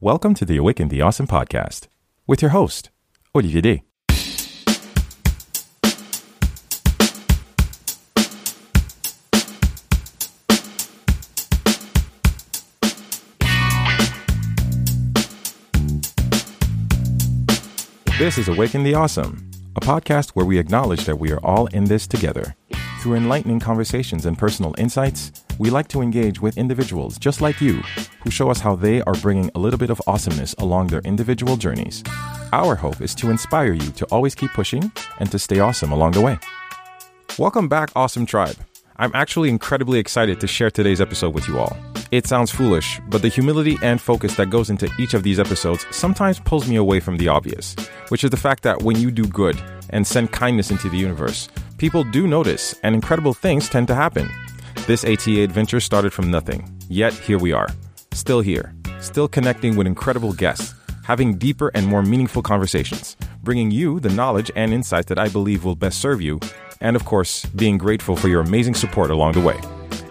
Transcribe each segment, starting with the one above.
Welcome to the Awaken the Awesome podcast with your host, Olivier Day. This is Awaken the Awesome, a podcast where we acknowledge that we are all in this together. Through enlightening conversations and personal insights, we like to engage with individuals just like you who show us how they are bringing a little bit of awesomeness along their individual journeys. Our hope is to inspire you to always keep pushing and to stay awesome along the way. Welcome back, Awesome Tribe. I'm actually incredibly excited to share today's episode with you all. It sounds foolish, but the humility and focus that goes into each of these episodes sometimes pulls me away from the obvious, which is the fact that when you do good and send kindness into the universe, people do notice and incredible things tend to happen. This ATA adventure started from nothing, yet here we are, still here, still connecting with incredible guests, having deeper and more meaningful conversations, bringing you the knowledge and insights that I believe will best serve you, and of course, being grateful for your amazing support along the way.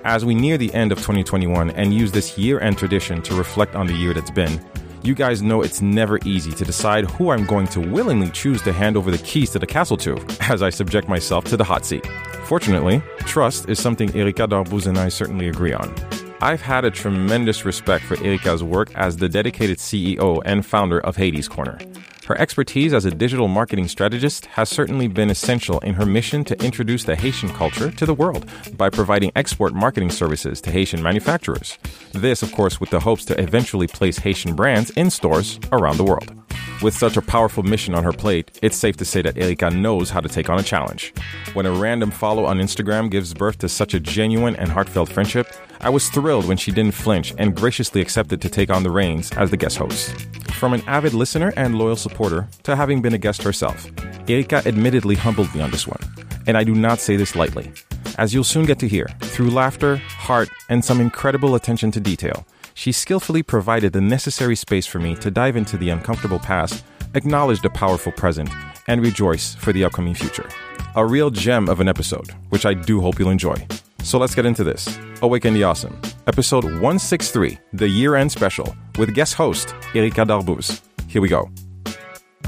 As we near the end of 2021 and use this year end tradition to reflect on the year that's been, you guys know it's never easy to decide who I'm going to willingly choose to hand over the keys to the castle to as I subject myself to the hot seat. Fortunately, trust is something Erika Darbouz and I certainly agree on. I've had a tremendous respect for Erika's work as the dedicated CEO and founder of Haiti's Corner. Her expertise as a digital marketing strategist has certainly been essential in her mission to introduce the Haitian culture to the world by providing export marketing services to Haitian manufacturers. This, of course, with the hopes to eventually place Haitian brands in stores around the world. With such a powerful mission on her plate, it's safe to say that Erika knows how to take on a challenge. When a random follow on Instagram gives birth to such a genuine and heartfelt friendship, I was thrilled when she didn't flinch and graciously accepted to take on the reins as the guest host. From an avid listener and loyal supporter to having been a guest herself, Erika admittedly humbled me on this one. And I do not say this lightly. As you'll soon get to hear, through laughter, heart, and some incredible attention to detail, she skillfully provided the necessary space for me to dive into the uncomfortable past, acknowledge the powerful present, and rejoice for the upcoming future. A real gem of an episode, which I do hope you'll enjoy. So let's get into this. Awaken the Awesome, episode 163, the year end special, with guest host Erika Darbouz. Here we go.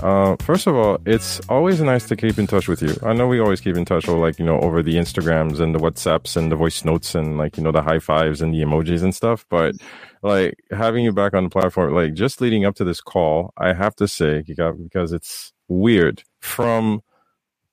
Uh, first of all, it's always nice to keep in touch with you. I know we always keep in touch, over, like you know, over the Instagrams and the WhatsApps and the voice notes and like you know the high fives and the emojis and stuff. But like having you back on the platform, like just leading up to this call, I have to say, because it's weird from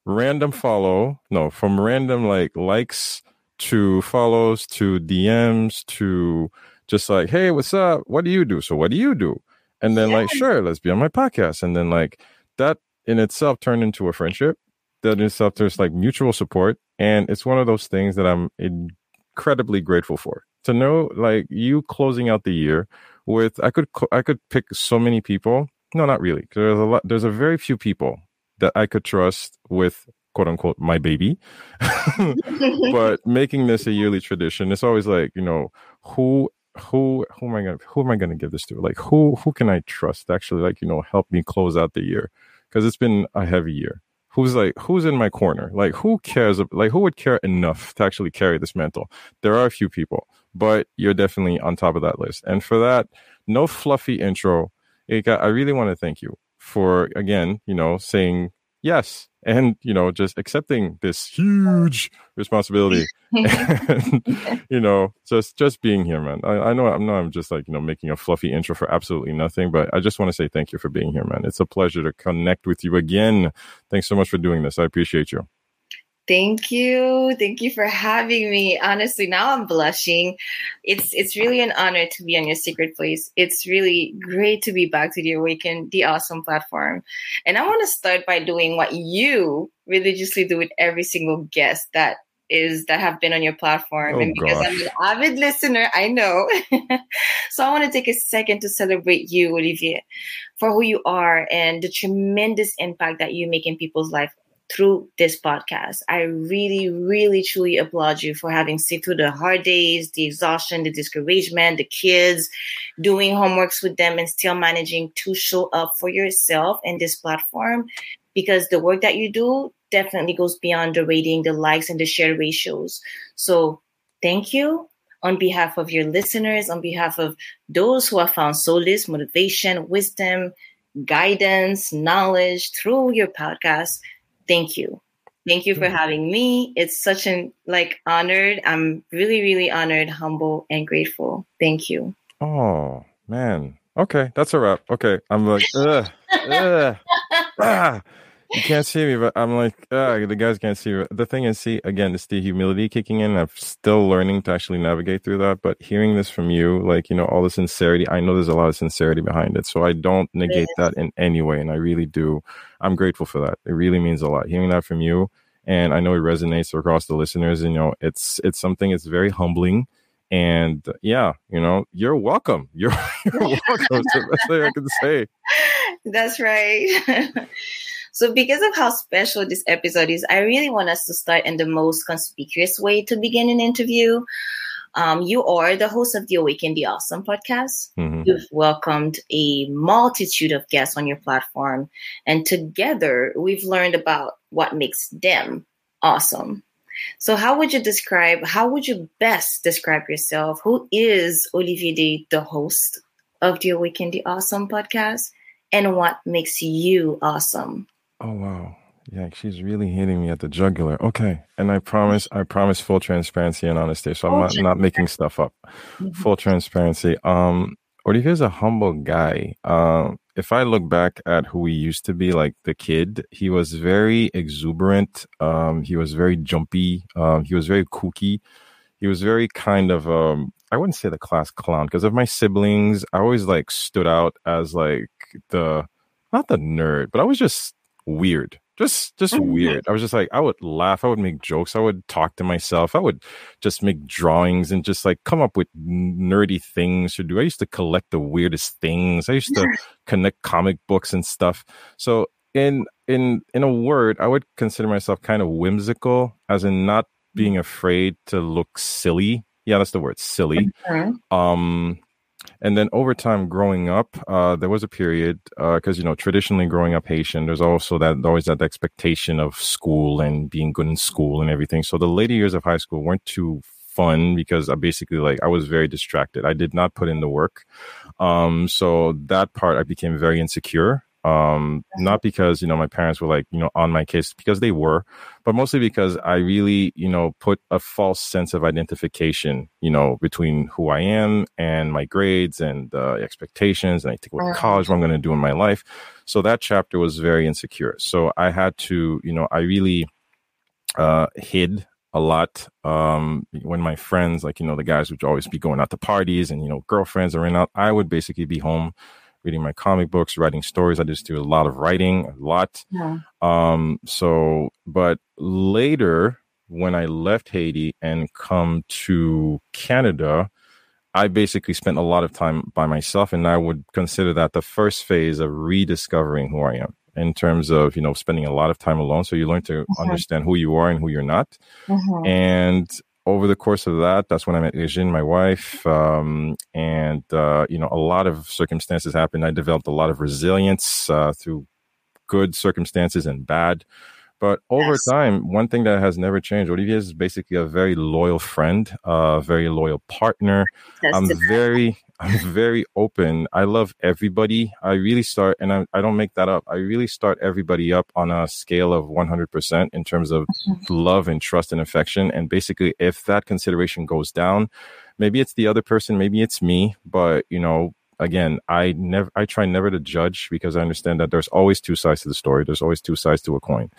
random follow, no, from random like likes to follows to DMs to just like, hey, what's up? What do you do? So what do you do? And then yeah. like, sure, let's be on my podcast. And then like that in itself turned into a friendship. That in itself there's like mutual support. And it's one of those things that I'm incredibly grateful for. To know like you closing out the year with I could I could pick so many people. No, not really. There's a lot there's a very few people that I could trust with quote unquote my baby. But making this a yearly tradition it's always like you know who who who am i gonna who am i gonna give this to? Like who who can i trust actually like you know help me close out the year? Because it's been a heavy year. Who's like who's in my corner? Like who cares like who would care enough to actually carry this mantle? There are a few people but you're definitely on top of that list. And for that no fluffy intro. Erika, i really want to thank you for again you know saying yes and you know just accepting this huge responsibility and you know just just being here man. I, I know i'm not i'm just like you know making a fluffy intro for absolutely nothing but i just want to say thank you for being here man. It's a pleasure to connect with you again. Thanks so much for doing this. I appreciate you Thank you. Thank you for having me. Honestly, now I'm blushing. It's it's really an honor to be on your secret place. It's really great to be back to the Awaken, the awesome platform. And I want to start by doing what you religiously do with every single guest that is that have been on your platform. Oh, and because gosh. I'm an avid listener, I know. so I want to take a second to celebrate you, Olivier, for who you are and the tremendous impact that you make in people's life through this podcast. I really, really, truly applaud you for having sit through the hard days, the exhaustion, the discouragement, the kids, doing homeworks with them, and still managing to show up for yourself in this platform. Because the work that you do definitely goes beyond the rating, the likes, and the share ratios. So, thank you on behalf of your listeners, on behalf of those who have found solace, motivation, wisdom, guidance, knowledge through your podcast, thank you. Thank you for having me. It's such an like honored. I'm really, really honored, humble, and grateful. Thank you. Oh man. Okay, that's a wrap. Okay, I'm like, ugh, ugh, ah you can't see me, but I'm like, ah, the guys can't see me. The thing is, see, again, it's the humility kicking in. I'm still learning to actually navigate through that. But hearing this from you, like, you know, all the sincerity, I know there's a lot of sincerity behind it. So I don't negate that in any way. And I really do. I'm grateful for that. It really means a lot. Hearing that from you, and I know it resonates across the listeners. And, you know, it's it's something. It's very humbling and yeah, you know, you're welcome. You're, you're welcome. That's the best thing I can say. That's right. So, because of how special this episode is, I really want us to start in the most conspicuous way to begin an interview. Um, you are the host of the Awaken the Awesome podcast. Mm-hmm. You've welcomed a multitude of guests on your platform, and together we've learned about what makes them awesome. So, how would you describe, how would you best describe yourself? Who is Olivier Day, the host of the Awaken the Awesome podcast, and what makes you awesome? Oh wow. Yeah, she's really hitting me at the jugular. Okay. And I promise I promise full transparency and honesty. So I'm not, not making stuff up. Mm-hmm. Full transparency. Um Olivier's a humble guy. Um if I look back at who he used to be, like the kid, he was very exuberant. Um, he was very jumpy. Um, he was very kooky. He was very kind of um, I wouldn't say the class clown because of my siblings. I always like stood out as like the not the nerd, but I was just weird. Just just mm-hmm. weird. I was just like i would laugh. I would make jokes. I would talk to myself. I would just make drawings and just like come up with nerdy things to do. I used to collect the weirdest things. I used to connect comic books and stuff. So in in in a word i would consider myself kind of whimsical as in not being afraid to look silly. Yeah that's the word silly. Mm-hmm. um and then over time growing up uh, there was a period because uh, you know traditionally growing up haitian there's also that always that expectation of school and being good in school and everything. So the later years of high school weren't too fun because i basically like i was very distracted. I did not put in the work. Um, so that part i became very insecure um, not because you know my parents were like you know on my case because they were but mostly because i really you know put a false sense of identification you know between who i am and my grades and uh, expectations and i think what college what i'm going to do in my life. So that chapter was very insecure. So i had to you know i really uh, hid a lot um, when my friends like you know the guys would always be going out to parties and you know girlfriends are in out i would basically be home reading my comic books, writing stories. I just do a lot of writing, a lot. Yeah. Um, so, but later, when I left Haiti and come to Canada, I basically spent a lot of time by myself, and I would consider that the first phase of rediscovering who I am in terms of you know spending a lot of time alone. So you learn to mm-hmm. understand who you are and who you're not, mm-hmm. and over the course of that, that's when I met Regine, my wife, um, and uh, you know, a lot of circumstances happened. I developed a lot of resilience uh, through good circumstances and bad. But over yes. time, one thing that has never changed, Olivier is basically a very loyal friend, a very loyal partner. That's I'm very, I'm very open. I love everybody. I really start, and I, I don't make that up. I really start everybody up on a scale of 100% in terms of mm-hmm. love and trust and affection. And basically, if that consideration goes down, maybe it's the other person, maybe it's me, but you know, again, I never, I try never to judge because I understand that there's always two sides to the story. There's always two sides to a coin.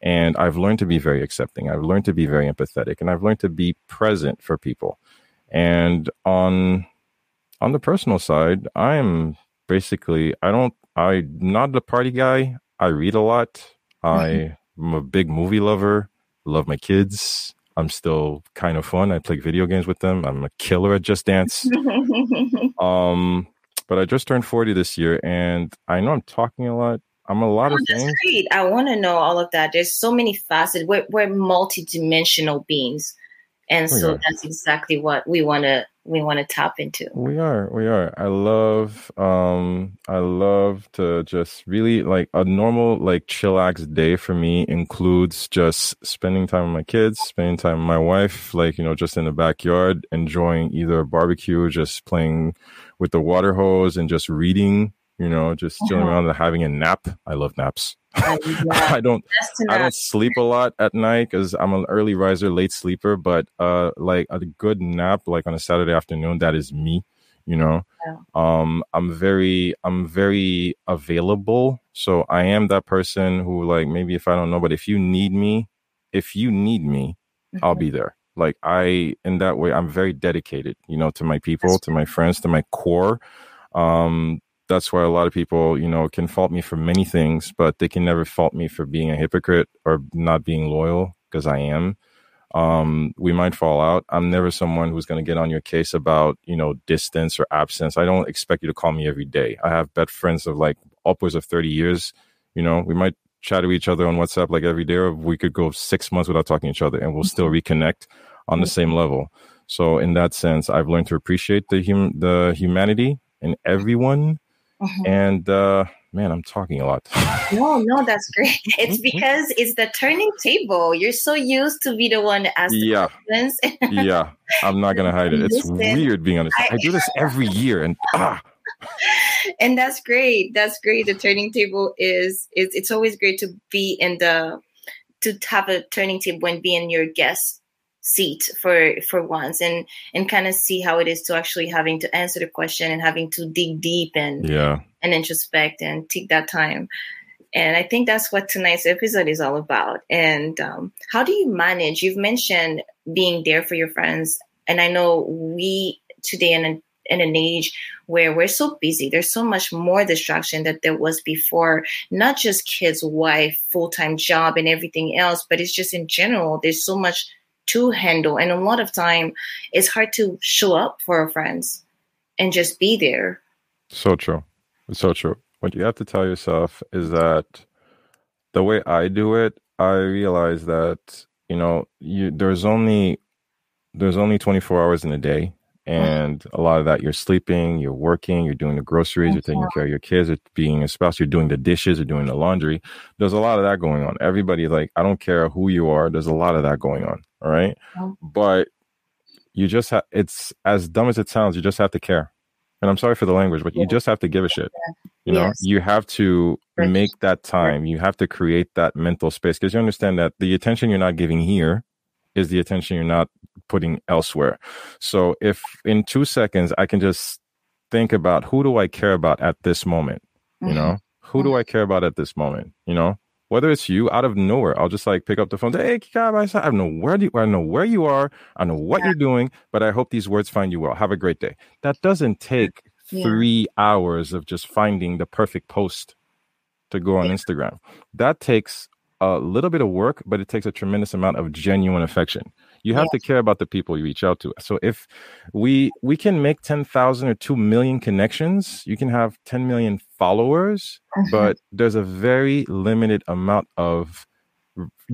And I've learned to be very accepting. I've learned to be very empathetic and I've learned to be present for people. And on, on the personal side, I am basically, I don't, I'm not the party guy. I read a lot. Mm-hmm. I'm a big movie lover. Love my kids. I'm still kind of fun. I play video games with them. I'm a killer at Just Dance. um, but I just turned 40 this year and I know I'm talking a lot. I'm a lot oh, of things. Great. I want to know all of that. There's so many facets. We're, we're multi-dimensional beings. And so that's exactly what we want to we want to tap into. We are we are. I love um i love to just really like a normal like chillax day for me includes just spending time with my kids spending time with my wife like you know just in the backyard enjoying either a barbecue just playing with the water hose and just reading you know just chilling uh-huh. around and having a nap i love naps I don't I don't sleep a lot at night because I'm an early riser, late sleeper. But uh, like a good nap, like on a Saturday afternoon, that is me. You know, yeah. um, I'm very I'm very available. So I am that person who like maybe if I don't know, but if you need me, if you need me, mm-hmm. I'll be there. Like I in that way, I'm very dedicated. You know, to my people, That's to my friends, to my core. Um, that's why a lot of people, you know, can fault me for many things, but they can never fault me for being a hypocrite or not being loyal because I am. Um, we might fall out. I'm never someone who's going to get on your case about, you know, distance or absence. I don't expect you to call me every day. I have best friends of like upwards of 30 years. You know, we might chat to each other on WhatsApp like every day, or we could go six months without talking to each other and we'll still mm-hmm. reconnect on the same level. So in that sense, I've learned to appreciate the hum- the humanity in everyone Mm-hmm. And uh, man, I'm talking a lot. no, no, that's great. It's mm-hmm. because it's the turning table. You're so used to be the one to ask yeah. questions. yeah, I'm not gonna hide it. It's weird being honest. I, I do this every year, and ah. and that's great. That's great. The turning table is is it's always great to be in the to have a turning table when being your guest seat for for once and and kind of see how it is to actually having to answer the question and having to dig deep and yeah and introspect and take that time and i think that's what tonight's episode is all about and um, how do you manage you've mentioned being there for your friends and i know we today in an in an age where we're so busy. There's so much more distraction that there was before, not just kids, wife, full time job, and everything else, but it's just in general. There's so much to handle. And a lot of time it's hard to show up for our friends and just be there. So true. It's so true. What you have to tell yourself is that the way I do it, I realize that, you know, you there's only there's only 24 hours in a day and a lot of that you're sleeping you're working you're doing the groceries you're taking care of your kids you're being a spouse you're doing the dishes you're doing the laundry there's a lot of that going on everybody like i don't care who you are there's a lot of that going on all right. But you just have, it's as dumb as it sounds, you just have to care. And I'm sorry for the language, but you just have to give a shit. You know, yes. you have to make that time. You have to create that mental space because you understand that the attention you're not giving here is the attention you're not putting elsewhere. So if in two seconds I can just think about who do I care about at this moment, you mm-hmm. know, who do mm-hmm. I care about at this moment, you know, whether it's you out of nowhere, I'll just like pick up the phone, say, Hey, Kika, I don't know where you, I know where you are. I know what yeah. you're doing, but I hope these words find you well. Have a great day. That doesn't take yeah. three hours of just finding the perfect post to go on yeah. Instagram. That takes a little bit of work, but it takes a tremendous amount of genuine affection you have yes. to care about the people you reach out to so if we we can make 10,000 or 2 million connections you can have 10 million followers mm-hmm. but there's a very limited amount of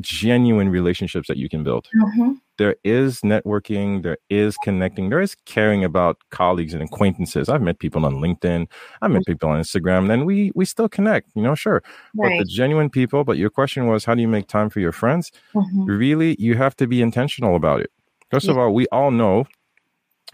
genuine relationships that you can build. Mm-hmm. There is networking, there is connecting, there is caring about colleagues and acquaintances. I've met people on LinkedIn, I've met people on Instagram, and we we still connect, you know, sure. Right. But the genuine people, but your question was how do you make time for your friends? Mm-hmm. Really, you have to be intentional about it. First yeah. of all, we all know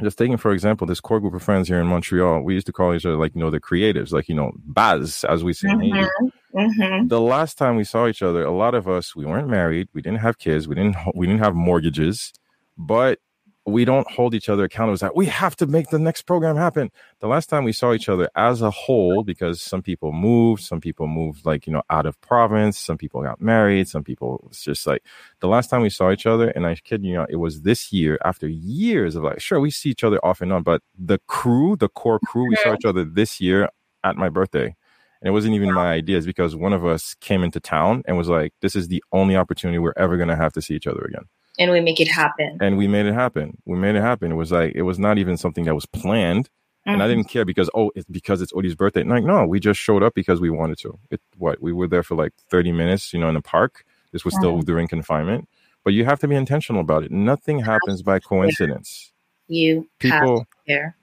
just taking for example this core group of friends here in Montreal, we used to call each other like you know the creatives, like you know Baz as we say. Mm-hmm. Mm-hmm. The last time we saw each other, a lot of us we weren't married, we didn't have kids, we didn't we didn't have mortgages, but we don't hold each other accountable. That we have to make the next program happen. The last time we saw each other as a whole, because some people moved, some people moved like you know out of province, some people got married, some people it's just like the last time we saw each other, and I kid you not, it was this year after years of like sure we see each other off and on, but the crew, the core crew, we saw each other this year at my birthday. And it wasn't even my ideas because one of us came into town and was like, this is the only opportunity we're ever going to have to see each other again and we make it happen. And we made it happen. We made it happen. It was like it was not even something that was planned. Mm-hmm. And I didn't mm-hmm. care because oh, it's because it's Odie's birthday. Like no, we just showed up because we wanted to. It what we were there for like thirty minutes, you know, in the park. This was still mm-hmm. during confinement. but you have to be intentional about it. Nothing happens by coincidence. You People there.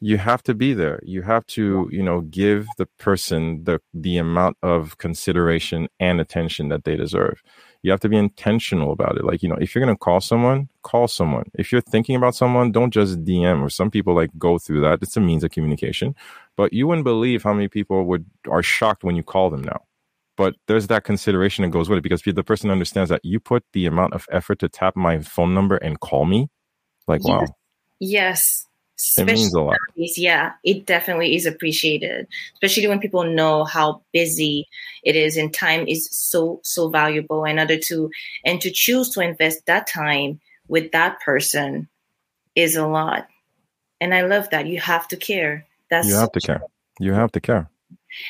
You have to be there. You have to, you know, give the person the the amount of consideration and attention that they deserve. You have to be intentional about it. Like, you know, if you're going to call someone, call someone. If you're thinking about someone, don't just DM or some people like go through that. It's a means of communication. But you wouldn't believe how many people would are shocked when you call them now. But there's that consideration that goes with it because the person understands that you put the amount of effort to tap my phone number and call me. Like, wow, Yes. It means a lot. nowadays, yeah, it definitely is appreciated, especially when people know how busy it is and time is so so valuable. And other to and to choose to invest that time with that person is a lot. And I love that you have to care. That's You have to care. You have to care.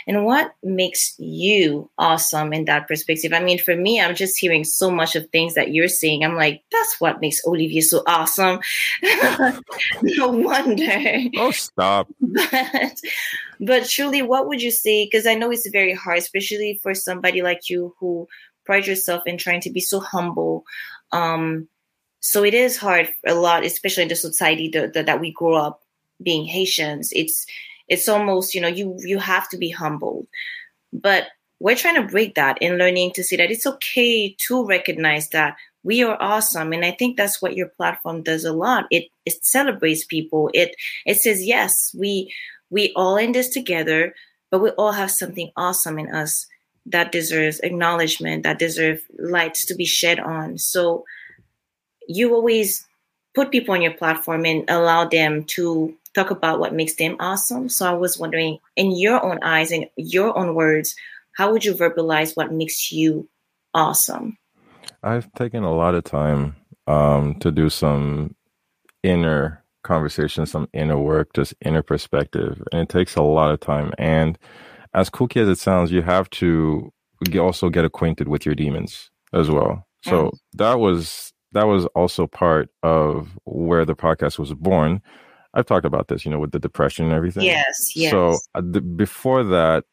And what makes you awesome in that perspective? I mean, for me, I'm just hearing so much of things that you're saying. I'm like, that's what makes Olivier so awesome. no wonder. Oh, stop. But, but truly, what would you say? Because I know it's very hard, especially for somebody like you who pride yourself in trying to be so humble. Um, so it is hard a lot, especially in the society that, that, that we grew up being Haitians. It's it's almost you know you you have to be humbled, but we're trying to break that and learning to see that it's okay to recognize that we are awesome. And i think that's what your platform does a lot. It it celebrates people. It it says yes we we all in this together but we all have something awesome in us that deserves acknowledgement that deserve lights to be shed on. So you always put people on your platform and allow them to talk about what makes them awesome so i was wondering in your own eyes in your own words how would you verbalize what makes you awesome I've taken a lot of time um, to do some inner conversation, some inner work, just inner perspective. And it takes a lot of time. And as kooky as it sounds, you have to also get acquainted with your demons as well. So that was that was also part of where the podcast was born. I've talked about this, you know, with the depression and everything. yes yes So uh, the, before that,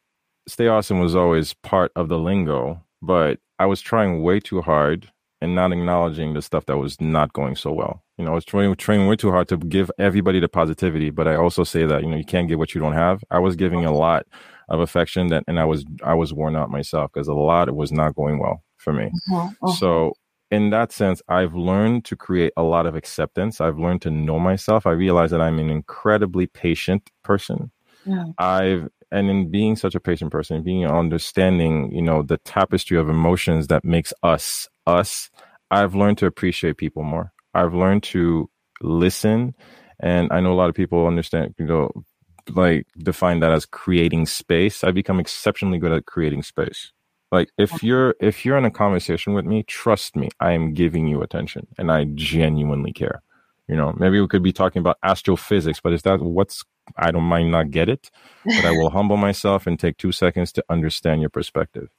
Stay Awesome was always part of the lingo, but I was trying way too hard and not acknowledging the stuff that was not going so well. You know, I was trying, trying way too hard to give everybody the positivity, but I also say that you know you can't give what you don't have. I was giving a lot of affection that, and I was I was worn out myself because a lot was not going well for me. Mhm, mhm. So in that sense, I've learned to create a lot of acceptance. I've learned to know myself. I realize that I'm an incredibly patient person. Mm. I've and in being such a patient person, being understanding, you know, the tapestry of emotions that makes us us, I've learned to appreciate people more. I've learned to listen, and I know a lot of people understand, you know, like define that as creating space. I've become exceptionally good at creating space. Like if you're if you're in a conversation with me, trust me, I am giving you attention, and I genuinely care. You know, maybe we could be talking about astrophysics, but is that what's I don't mind not get it, but I will humble myself and take two seconds to understand your perspective.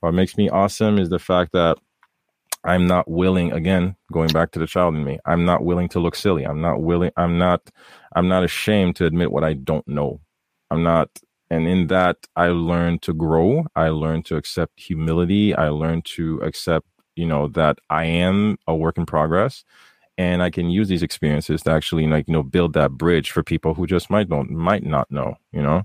What makes me awesome is the fact that I'm not willing, again, going back to the child in me, I'm not willing to look silly. I'm not willing, I'm not, I'm not ashamed to admit what I don't know. I'm not, and in that, I learned to grow. I learned to accept humility. I learned to accept, you know, that I am a work in progress and I can use these experiences to actually like you know build that bridge for people who just might don't might not know you know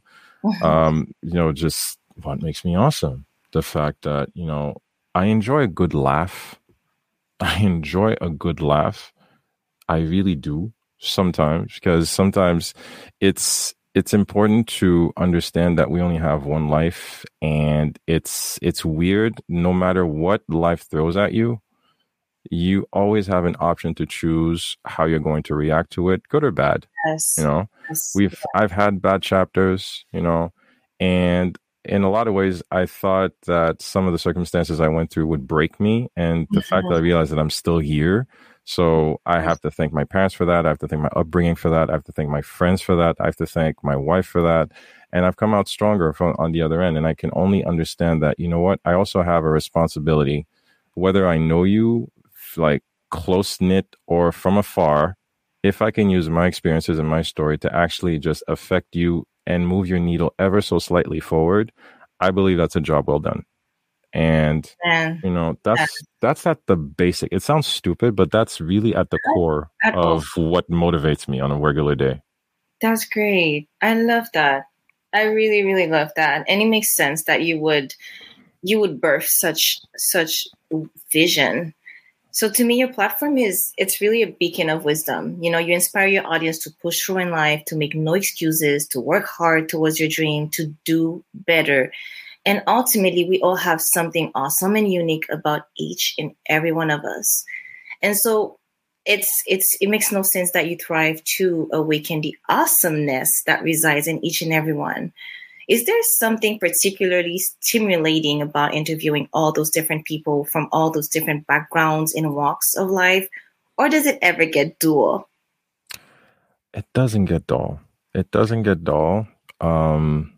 um you know just what makes me awesome the fact that you know I enjoy a good laugh I enjoy a good laugh I really do sometimes because sometimes it's it's important to understand that we only have one life and it's it's weird. No matter what life throws at you you always have an option to choose how you're going to react to it good or bad yes, you know? Yes. we've i've had bad chapters you know? And in a lot of ways i thought that some of the circumstances i went through would break me and the fact that i mm-hmm. realized that i'm still here so i have to thank my parents for that. I have to thank my upbringing for that. I have to thank my friends for that. I have to thank my wife for that. And i've come out stronger from on the other end. And i can only understand that you know what? I also have a responsibility whether i know you like close knit or from afar if i can use my experiences and my story to actually just affect you and move your needle ever so slightly forward i believe that's a job well done And Man. you know, that's that's at the basic. It sounds stupid, but that's really at the core At of what motivates me on a regular day. That's great. I love that. I really, really love that. And it makes sense that you would you would birth such such vision. So to me, your platform is it's really a beacon of wisdom. You know, you inspire your audience to push through in life, to make no excuses, to work hard towards your dream, to do better. And ultimately, we all have something awesome and unique about each and every one of us. And so it's it's it makes no sense that you thrive to awaken the awesomeness that resides in each and every one. Is there something particularly stimulating about interviewing all those different people from all those different backgrounds and walks of life? Or does it ever get dual? It doesn't get dull. It doesn't get dull. Um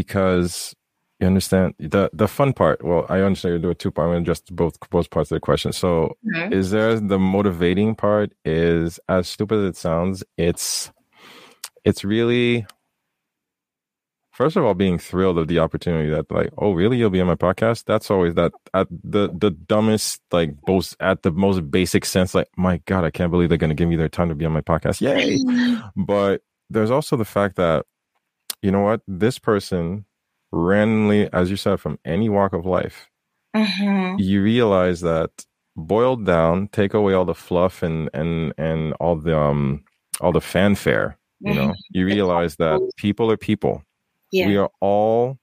because you understand the the fun part. Well, I understand you're doing two part. I'm gonna address both both parts of the question. So Mhm. is there the motivating part is as stupid as it sounds it's it's really first of all being thrilled of the opportunity that like oh really you'll be on my podcast that's always that at the the dumbest like most at the most basic sense like my god i can't believe they're going to give me their time to be on my podcast yay but there's also the fact that you know what this person randomly as you said from any walk of life Mhm. you realize that boiled down take away all the fluff and and and all the um all the fanfare you know you realize that people are people Yeah. we are all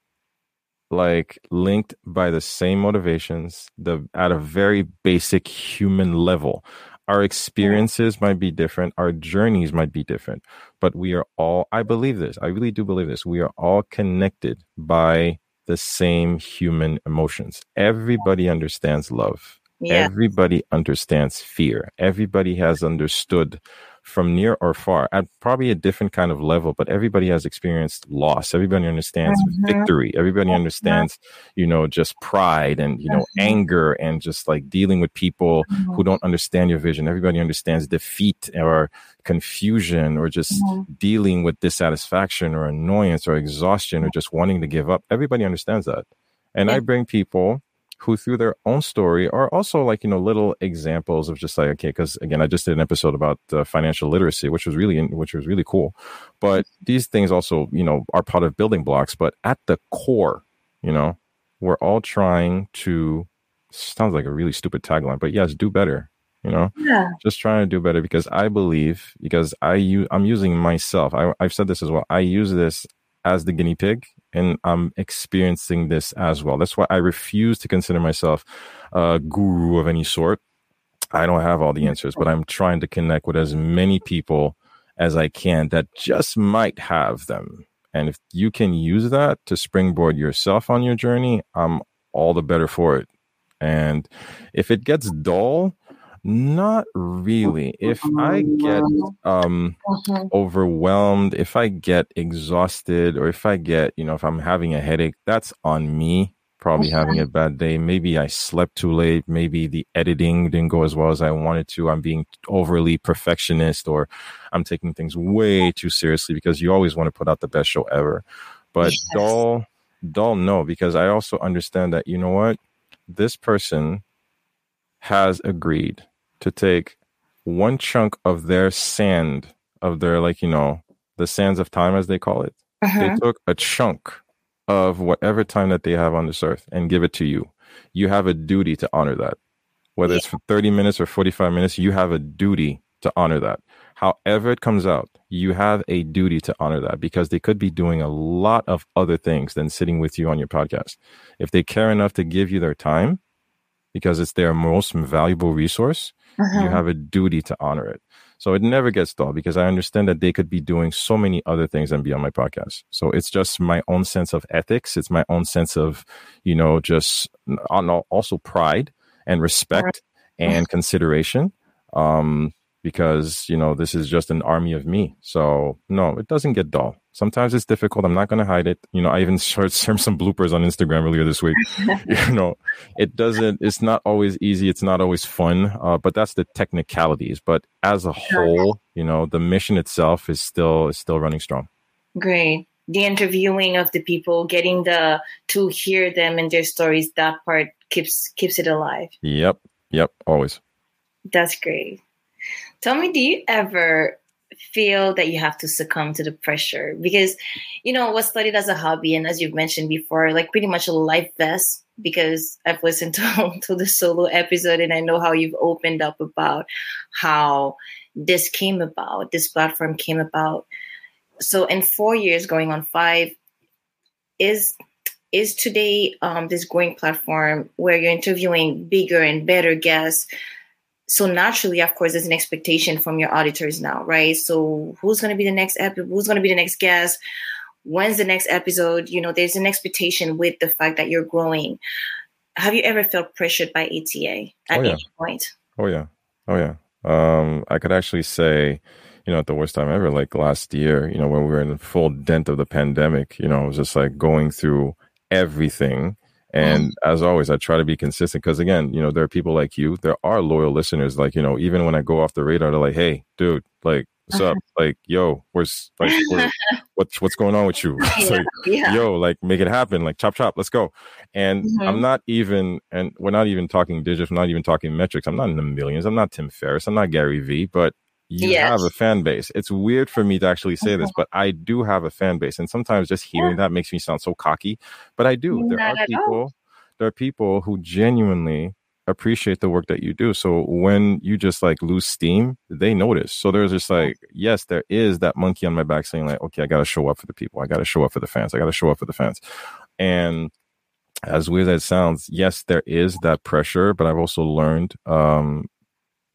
like linked by the same motivations the at a very basic human level our experiences might be different. Our journeys might be different. But we are all i believe this. I really do believe this. We are all connected by the same human emotions. Everybody understands love. Yeah. everybody understands fear. Everybody has understood from near or far at probably a different kind of level but everybody has experienced loss everybody understands Mhm. victory everybody understands you know just pride and you know Mhm. anger and just like dealing with people Mhm. who don't understand your vision everybody understands defeat or confusion or just Mhm. dealing with dissatisfaction or annoyance or exhaustion or just wanting to give up everybody understands that and Yeah. i bring people who through their own story are also like you know little examples of just like okay because again i just did an episode about uh, financial literacy which was really which was really cool but these things also you know are part of building blocks but at the core you know we're all trying to sounds like a really stupid tagline but yes do better you know Yeah. just trying to do better because I believe because I use I'm using myself. I, I've said this as well. I use this as the guinea pig, and I'm experiencing this as well. That's why I refuse to consider myself a guru of any sort. I don't have all the answers, but I'm trying to connect with as many people as I can that just might have them. And if you can use that to springboard yourself on your journey, I'm all the better for it. And if it gets dull, not really. If I get um Mhm. overwhelmed, if I get exhausted, or if I get, you know, if I'm having a headache, that's on me. Probably having a bad day. Maybe I slept too late. Maybe the editing didn't go as well as I wanted to. I'm being overly perfectionist, or I'm taking things way too seriously because you always want to put out the best show ever. But Yes. dull, dull, no, because I also understand that, you know what? This person has agreed to take one chunk of their sand of their like you know the sands of time as they call it. Mhm. they took a chunk of whatever time that they have on this earth and give it to you. You have a duty to honor that. Whether it's for 30 minutes or 45 minutes you have a duty to honor that. However it comes out you have a duty to honor that because they could be doing a lot of other things than sitting with you on your podcast. If they care enough to give you their time because it's their most valuable resource you Mhm. have a duty to honor it. So it never gets dull because I understand that they could be doing so many other things and be on my podcast. So it's just my own sense of ethics. It's my own sense of, you know, just also pride and respect and consideration. Um, because, you know, this is just an army of me. So no, it doesn't get dull. Sometimes it's difficult. I'm not going to hide it. You know, I even shared some bloopers on Instagram earlier this week. you know, it doesn't it's not always easy it's not always fun uh, but that's the technicalities but as a whole you know the mission itself is still is still running strong Great. the interviewing of the people, getting the to hear them and their stories, that part keeps keeps it alive. Yep. Yep. Always. That's great. Tell me, do you ever feel that you have to succumb to the pressure? Because, you know, was studied as a hobby, and as you've mentioned before, like pretty much a life vest. Because I've listened to, to the solo episode and I know how you've opened up about how this came about, this platform came about. So, in four years, going on five, is is today um, this growing platform where you're interviewing bigger and better guests so naturally of course there's an expectation from your auditors now right? So who's going to be the next episode who's going to be the next guest? When's the next episode? You know there's an expectation with the fact that you're growing. Have you ever felt pressured by ata at oh, yeah. any point? Oh yeah. Oh yeah. Um, i could actually say you know at the worst time ever like last year you know when we were in the full dent of the pandemic you know it was just like going through everything and mm-hmm. as always, I try to be consistent because again, you know, there are people like you. There are loyal listeners. Like, you know, even when I go off the radar, they're like, "Hey, dude, like, what's up? Like, yo, where's like, what's what's going on with you? yeah, like, yeah. yo, like, make it happen. Like, chop chop, let's go." And mm-hmm. I'm not even, and we're not even talking digits. We're not even talking metrics. I'm not in the millions. I'm not Tim Ferriss. I'm not Gary Vee. But you yes. have a fan base. It's weird for me to actually say this, mm-hmm. but I do have a fan base. And sometimes just hearing yeah. that makes me sound so cocky, but I do. There Not are people, all. there are people who genuinely appreciate the work that you do. So when you just like lose steam, they notice. So there's just like, yes, there is that monkey on my back saying like, okay, I got to show up for the people. I got to show up for the fans. I got to show up for the fans. And as weird as it sounds, yes, there is that pressure, but I've also learned um,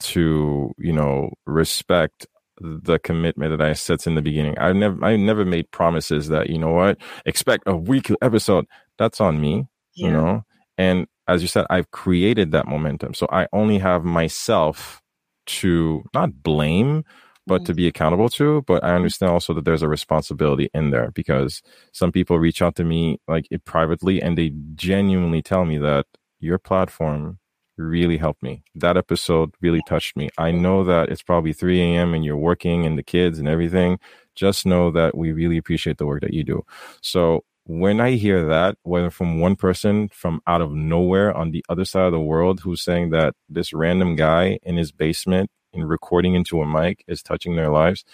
to you know respect the commitment that I set in the beginning. I never I never made promises that you know what expect a weekly episode. That's on me, yeah. you know. And as you said, I've created that momentum, so I only have myself to not blame, but mm-hmm. to be accountable to. But I understand also that there's a responsibility in there because some people reach out to me like privately and they genuinely tell me that your platform really helped me. That episode really touched me. I know that it's probably 3 a.m. and you're working and the kids and everything. Just know that we really appreciate the work that you do. So when I hear that, whether from one person from out of nowhere on the other side of the world who's saying that this random guy in his basement and recording into a mic is touching their lives,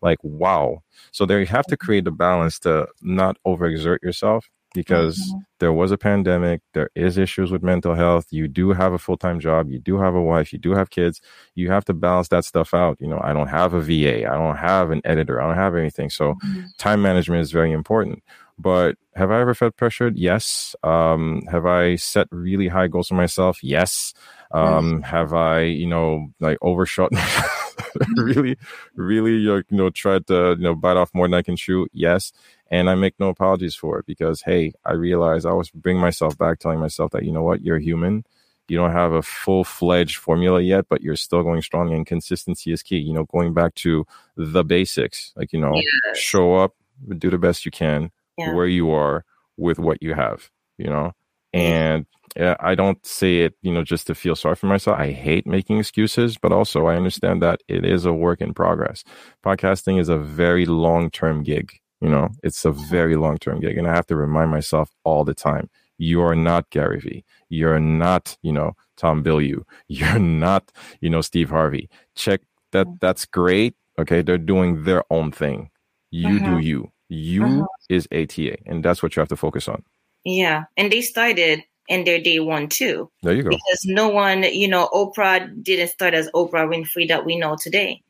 like wow. So there you have to create the balance to not overexert yourself because mm-hmm. there was a pandemic there is issues with mental health you do have a full-time job you do have a wife you do have kids you have to balance that stuff out you know i don't have a va i don't have an editor i don't have anything so mm-hmm. time management is very important but have i ever felt pressured yes um, have i set really high goals for myself yes um, mm-hmm. have i you know like overshot Mm-hmm. really really you know tried to you know bite off more than i can chew yes and I make no apologies for it because, hey, I realize I always bring myself back, telling myself that, you know what, you're human. You don't have a full fledged formula yet, but you're still going strong and consistency is key. You know, going back to the basics, like, you know, yes. show up, do the best you can yeah. where you are with what you have, you know, and I don't say it, you know, just to feel sorry for myself. I hate making excuses, but also I understand that it is a work in progress. Podcasting is a very long term gig. You know, it's a very long term gig. And I have to remind myself all the time you're not Gary Vee. You're not, you know, Tom Bilyeu. You're not, you know, Steve Harvey. Check that. Mm-hmm. That's great. Okay. They're doing their own thing. You uh-huh. do you. You uh-huh. is ATA. And that's what you have to focus on. Yeah. And they started in their day one too. There you go. Because no one, you know, Oprah didn't start as Oprah Winfrey that we know today.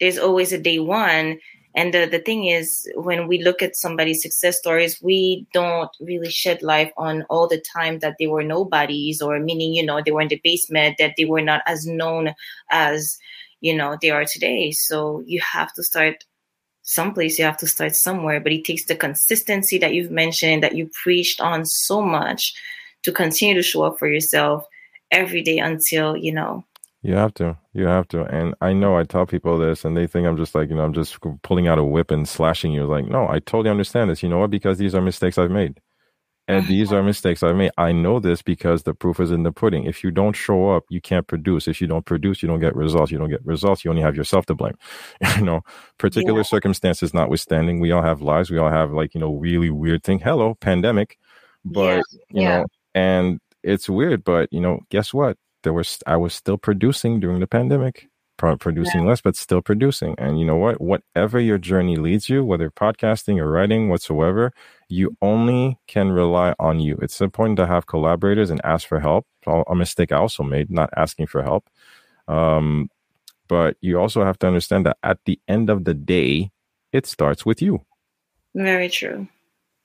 There's always a day one and the, the thing is, when we look at somebody's success stories, we don't really shed light on all the time that they were nobodies, or meaning, you know, they were in the basement, that they were not as known as, you know, they are today. So you have to start someplace, you have to start somewhere. But it takes the consistency that you've mentioned, that you preached on so much to continue to show up for yourself every day until, you know, you have to. You have to. And I know I tell people this and they think I'm just like, you know, I'm just pulling out a whip and slashing you. Like, no, I totally understand this. You know what? Because these are mistakes I've made. And these are mistakes I made. I know this because the proof is in the pudding. If you don't show up, you can't produce. If you don't produce, you don't get results. You don't get results, you only have yourself to blame. you know, particular yeah. circumstances notwithstanding, we all have lives. We all have like, you know, really weird thing. Hello, pandemic. But, yeah. you yeah. know, and it's weird, but you know, guess what? There was I was still producing during the pandemic producing yeah. less, but still producing. And you know what? Whatever your journey leads you, whether podcasting or writing, whatsoever, you only can rely on you. It's important to have collaborators and ask for help. A mistake I also made, not asking for help. Um, but you also have to understand that at the end of the day, it starts with you. Very true.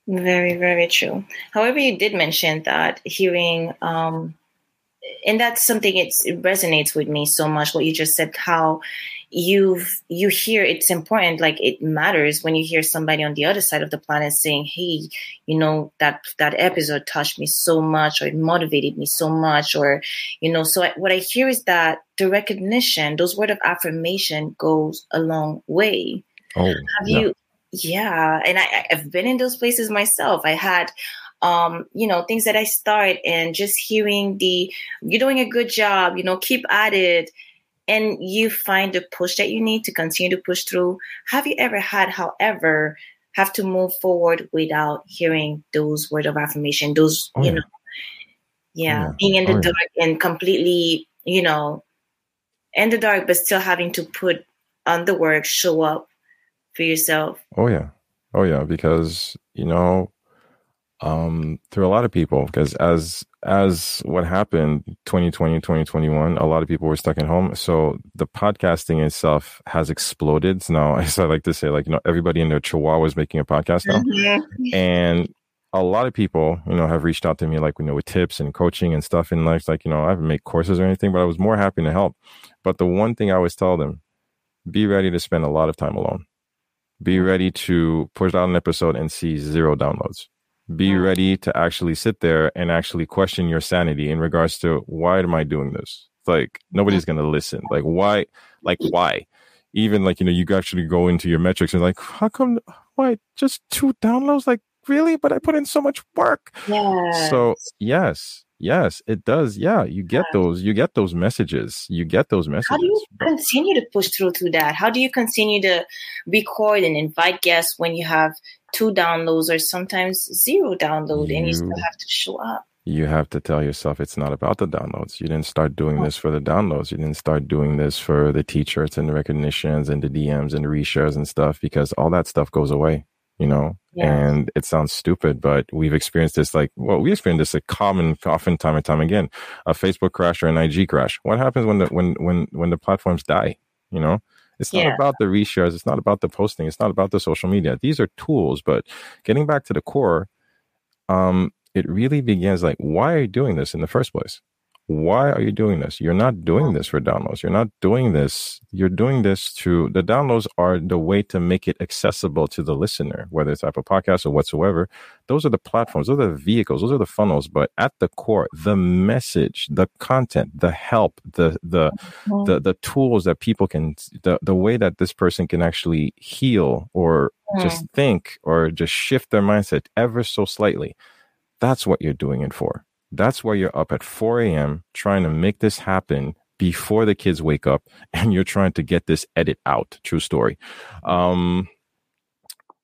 Very, very true. However, you did mention that hearing um, and that's something it resonates with me so much what you just said how you you hear it's important like it matters when you hear somebody on the other side of the planet saying hey you know that that episode touched me so much or it motivated me so much or you know so I, what i hear is that the recognition those word of affirmation goes a long way oh have yeah. you yeah and I, i've been in those places myself i had um, you know, things that I start and just hearing the, you're doing a good job, you know, keep at it. And you find the push that you need to continue to push through. Have you ever had, however, have to move forward without hearing those words of affirmation, those, oh, you know, yeah, yeah, being in the oh, dark yeah. and completely, you know, in the dark, but still having to put on the work, show up for yourself. Oh, yeah. Oh, yeah. Because, you know, um, through a lot of people because as as what happened 2020 2021 a lot of people were stuck at home. So the podcasting itself has exploded. So now as i like to say like you know everybody in their chihuahua is making a podcast now. Mm-hmm. and a lot of people you know have reached out to me like you know with tips and coaching and stuff and like like you know i haven't made courses or anything but i was more happy to help. But the one thing i always tell them be ready to spend a lot of time alone. Be ready to push out an episode and see zero downloads be ready to actually sit there and actually question your sanity in regards to why am I doing this? like nobody's going to listen. Like why? Like why? Even like you know you actually go into your metrics and like how come why just two downloads? Like really? But I put in so much work. Yeah. So yes, yes, it does. Yeah, you get yeah. those. You get those messages. You get those messages. How do you continue to push through to that? How do you continue to record and invite guests when you have two downloads or sometimes zero download you, and you still have to show up. you have to tell yourself it's not about the downloads. You didn't start doing this for the downloads. You didn't start doing this for the t-shirts and the recognitions and the dms and the reshares and stuff because all that stuff goes away you know? Yeah. and it sounds stupid but we've experienced this like well we experienced this a common often time and time again. A facebook crash or an ig crash. What happens when the when when when the platforms die you know it's not yeah. about the reshares. It's not about the posting. It's not about the social media. These are tools, but getting back to the core, um, it really begins like, why are you doing this in the first place? Why are you doing this? You're not doing this for downloads. You're not doing this. You're doing this to the downloads are the way to make it accessible to the listener, whether it's Apple Podcasts or whatsoever. Those are the platforms, those are the vehicles, those are the funnels. But at the core, the message, the content, the help, the the mm-hmm. the, the tools that people can the, the way that this person can actually heal or mm. just think or just shift their mindset ever so slightly. That's what you're doing it for. That's why you're up at 4 a.m. trying to make this happen before the kids wake up and you're trying to get this edit out. True story. Um,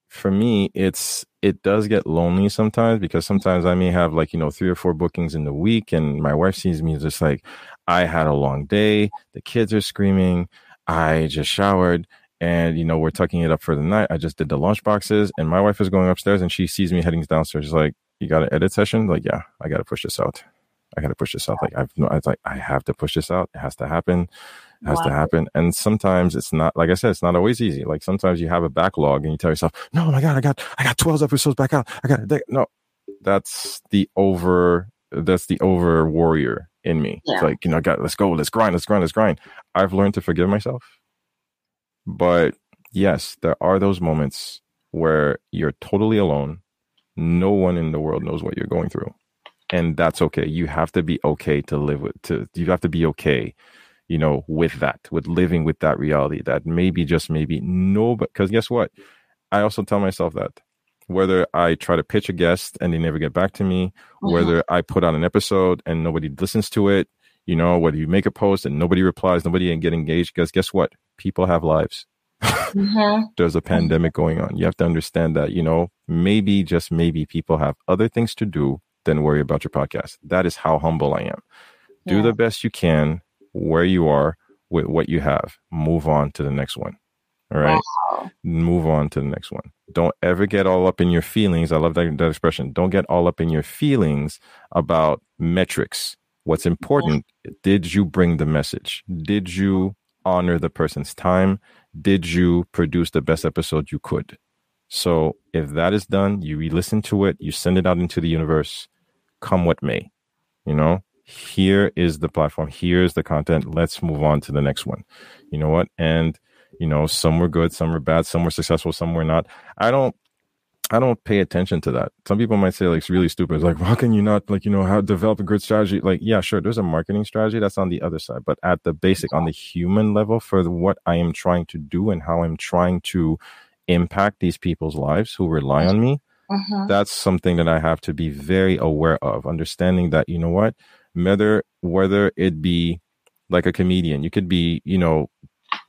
for me, it's, it does get lonely sometimes because sometimes I may have like, you know, three or four bookings in the week and my wife sees me just like, I had a long day. The kids are screaming. I just showered and you know we're tucking it up for the night. I just did the lunch boxes, and my wife is going upstairs, and she sees me heading downstairs. She's like, you got an edit session? Like, yeah, I got to push this out. I got to push this out. Like, I've no, I like, I have to push this out. It has to happen. It has wow. to happen. And sometimes it's not, like I said, it's not always easy. Like sometimes you have a backlog and you tell yourself, no, oh my God, I got, I got 12 episodes back out. I got, no, that's the over, that's the over warrior in me. Yeah. It's like, you know, I got, let's go, let's grind, let's grind, let's grind. I've learned to forgive myself. But yes, there are those moments where you're totally alone no one in the world knows what you're going through and that's okay you have to be okay to live with to you have to be okay you know with that with living with that reality that maybe just maybe no but because guess what i also tell myself that whether I try to pitch a guest and they never get back to me, mm-hmm. whether I put out an episode and nobody listens to it, you know, whether you make a post and nobody replies, nobody and get engaged, because guess what? People have lives. Mm-hmm. There's a pandemic going on. You have to understand that, you know, maybe, just maybe people have other things to do than worry about your podcast. That is how humble I am. Yeah. Do the best you can where you are with what you have. Move on to the next one. All right. Wow. Move on to the next one. Don't ever get all up in your feelings. I love that, that expression. Don't get all up in your feelings about metrics. What's important, did you bring the message? Did you honor the person's time? Did you produce the best episode you could? So if that is done, you re-listen to it, you send it out into the universe, come what may. You know, here is the platform, here's the content. Let's move on to the next one. You know what? And you know, some were good, some were bad, some were successful, some were not. I don't I don't pay attention to that. Some people might say like it's really stupid. It's like, how can you not like, you know, how develop a good strategy? Like, yeah, sure, there's a marketing strategy that's on the other side. But at the basic, on the human level, for what I am trying to do and how I'm trying to impact these people's lives who rely on me, uh-huh. that's something that I have to be very aware of. Understanding that, you know what, whether whether it be like a comedian, you could be, you know,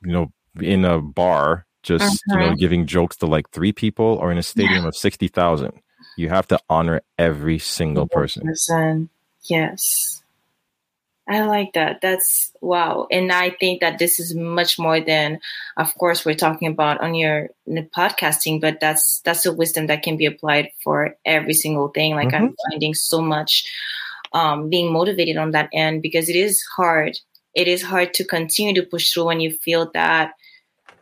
you know, in a bar just uh-huh. you know uh-huh. giving jokes to like three people or in a stadium yeah. of 60,000 you have to honor every single person. person yes I like that. That's wow. And I think that this is much more than, of course, we're talking about on your podcasting, but that's that's a wisdom that can be applied for every single thing. Like mm-hmm. I'm finding so much um, being motivated on that end because it is hard. It is hard to continue to push through when you feel that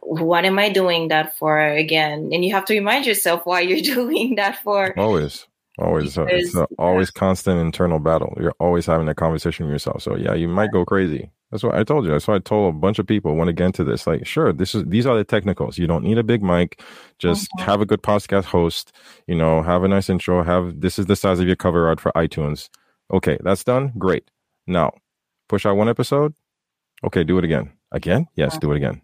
what am I doing that for again? And you have to remind yourself why you're doing that for. Always, always, because, it's a, always constant internal battle. You're always having a conversation with yourself. So yeah, you might go crazy. That's what I told you. That's why I told a bunch of people when again to this. Like, sure, this is these are the technicals. You don't need a big mic. Just mm-hmm. have a good podcast host. You know, have a nice intro. Have this is the size of your cover art for iTunes. Okay, that's done. Great. Now, push out one episode. Okay, do it again. Again? Yes, do it again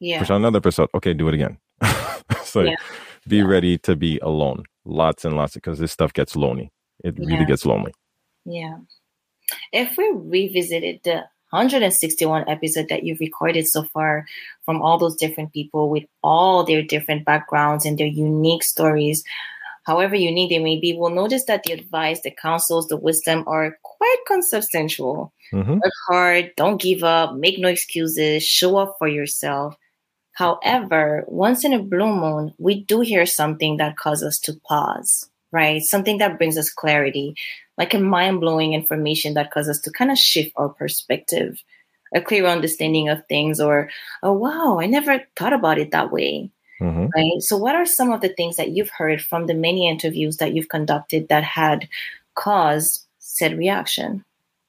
yeah. push out another episode. Okay, do it again. so yeah. be yeah. ready to be alone. Lots and lots of because this stuff gets lonely. It yeah. really gets lonely. Yeah. If we revisited the 161 episode that you've recorded so far from all those different people with all their different backgrounds and their unique stories, however unique they may be, we'll notice that the advice, the counsels, the wisdom are quite consubstantial. Mm-hmm. Work hard, don't give up, make no excuses, show up for yourself. However, once in a blue moon, we do hear something that causes us to pause, right? Something that brings us clarity, like a mind blowing information that causes us to kind of shift our perspective, a clear understanding of things, or, oh, wow, I never thought about it that way. Mm-hmm. Right. So, what are some of the things that you've heard from the many interviews that you've conducted that had caused said reaction?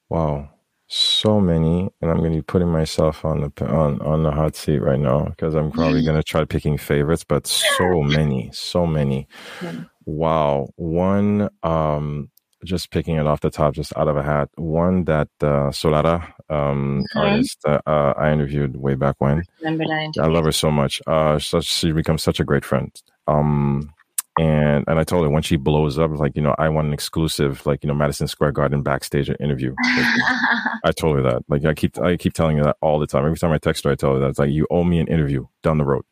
Wow so many, and I'm going to be putting myself on the on on the hot seat right now because I'm probably going to try picking favorites, but so many, so many. Yeah. Wow, one um just picking it off the top, just out of a hat. One that uh, Solara, um, mm-hmm. artist uh, uh, I interviewed way back when. I, I love her so much. Uh, such, she becomes such a great friend. Um, and and I told her when she blows up, like you know, I want an exclusive, like you know, Madison Square Garden backstage interview. Like, I told her that. Like I keep I keep telling her that all the time. Every time I text her, I tell her that it's like you owe me an interview down the road.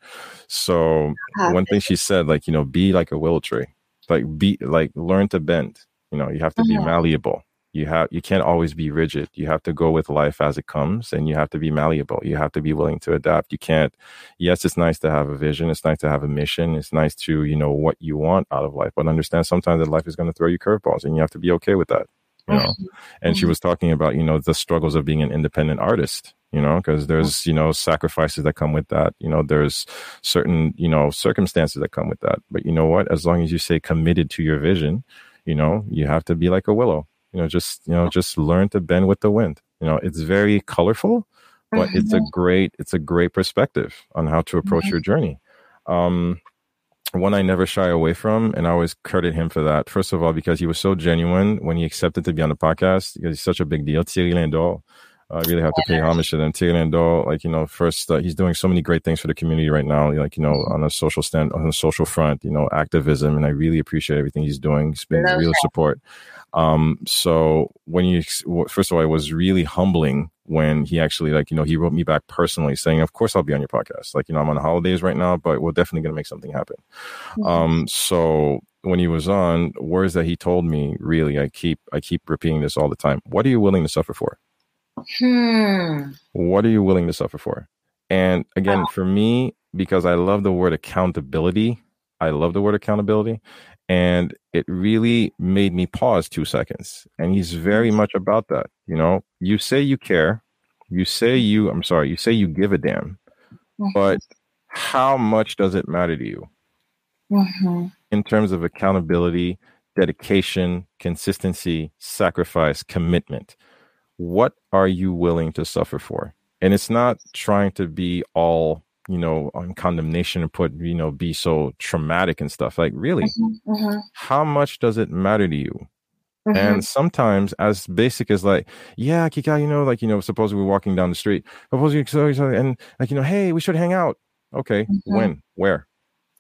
So one thing she said, like you know, be like a willow tree, like be like learn to bend. You know, you have to be mm-hmm. malleable you have you can't always be rigid. You have to go with life as it comes and you have to be malleable. You have to be willing to adapt. You can't yes it's nice to have a vision. It's nice to have a mission. It's nice to you know what you want out of life but understand sometimes that life is going to throw you curveballs and you have to be okay with that you know? Mm-hmm. and she mm-hmm. was talking about you know the struggles of being an independent artist you know because there's you know sacrifices that come with that. You know there's certain you know circumstances that come with that. But you know what? As long as you stay committed to your vision you know you have to be like a willow you know just you know just learn to bend with the wind you know it's very colorful but mm-hmm. it's a mm-hmm. great it's a great perspective on how to approach mm-hmm. your journey um one I never shy away from, and I always credit him for that. First of all, because he was so genuine when he accepted to be on the podcast, because he's such a big deal. Thierry Lindor, I really have to pay homage to them. Tigran Doe, like you know, first uh, he's doing so many great things for the community right now. Like you know, on a social stand, on a social front, you know, activism, and I really appreciate everything he's doing. He's been real support. Um, so when you first of all, it was really humbling when he actually like you know he wrote me back personally saying, "Of course I'll be on your podcast. Like you know I'm on holidays right now, but we're definitely gonna make something happen." Mm-hmm. Um, so when he was on, words that he told me, really, I keep I keep repeating this all the time. What are you willing to suffer for? Hmm. What are you willing to suffer for? And again, for me, because I love the word accountability, I love the word accountability. And it really made me pause two seconds. And he's very much about that. You know, you say you care, you say you, I'm sorry, you say you give a damn, mm-hmm. but how much does it matter to you mm-hmm. in terms of accountability, dedication, consistency, sacrifice, commitment? what are you willing to suffer for? And it's not trying to be all, you know, on condemnation and put, you know, be so traumatic and stuff. Like, really, mm-hmm, mm-hmm. how much does it matter to you? Mm-hmm. And sometimes, as basic as like, yeah, Kika, you know, like, you know, suppose we're walking down the street, suppose you, and like, you know, hey, we should hang out. Okay, mm-hmm. when, where?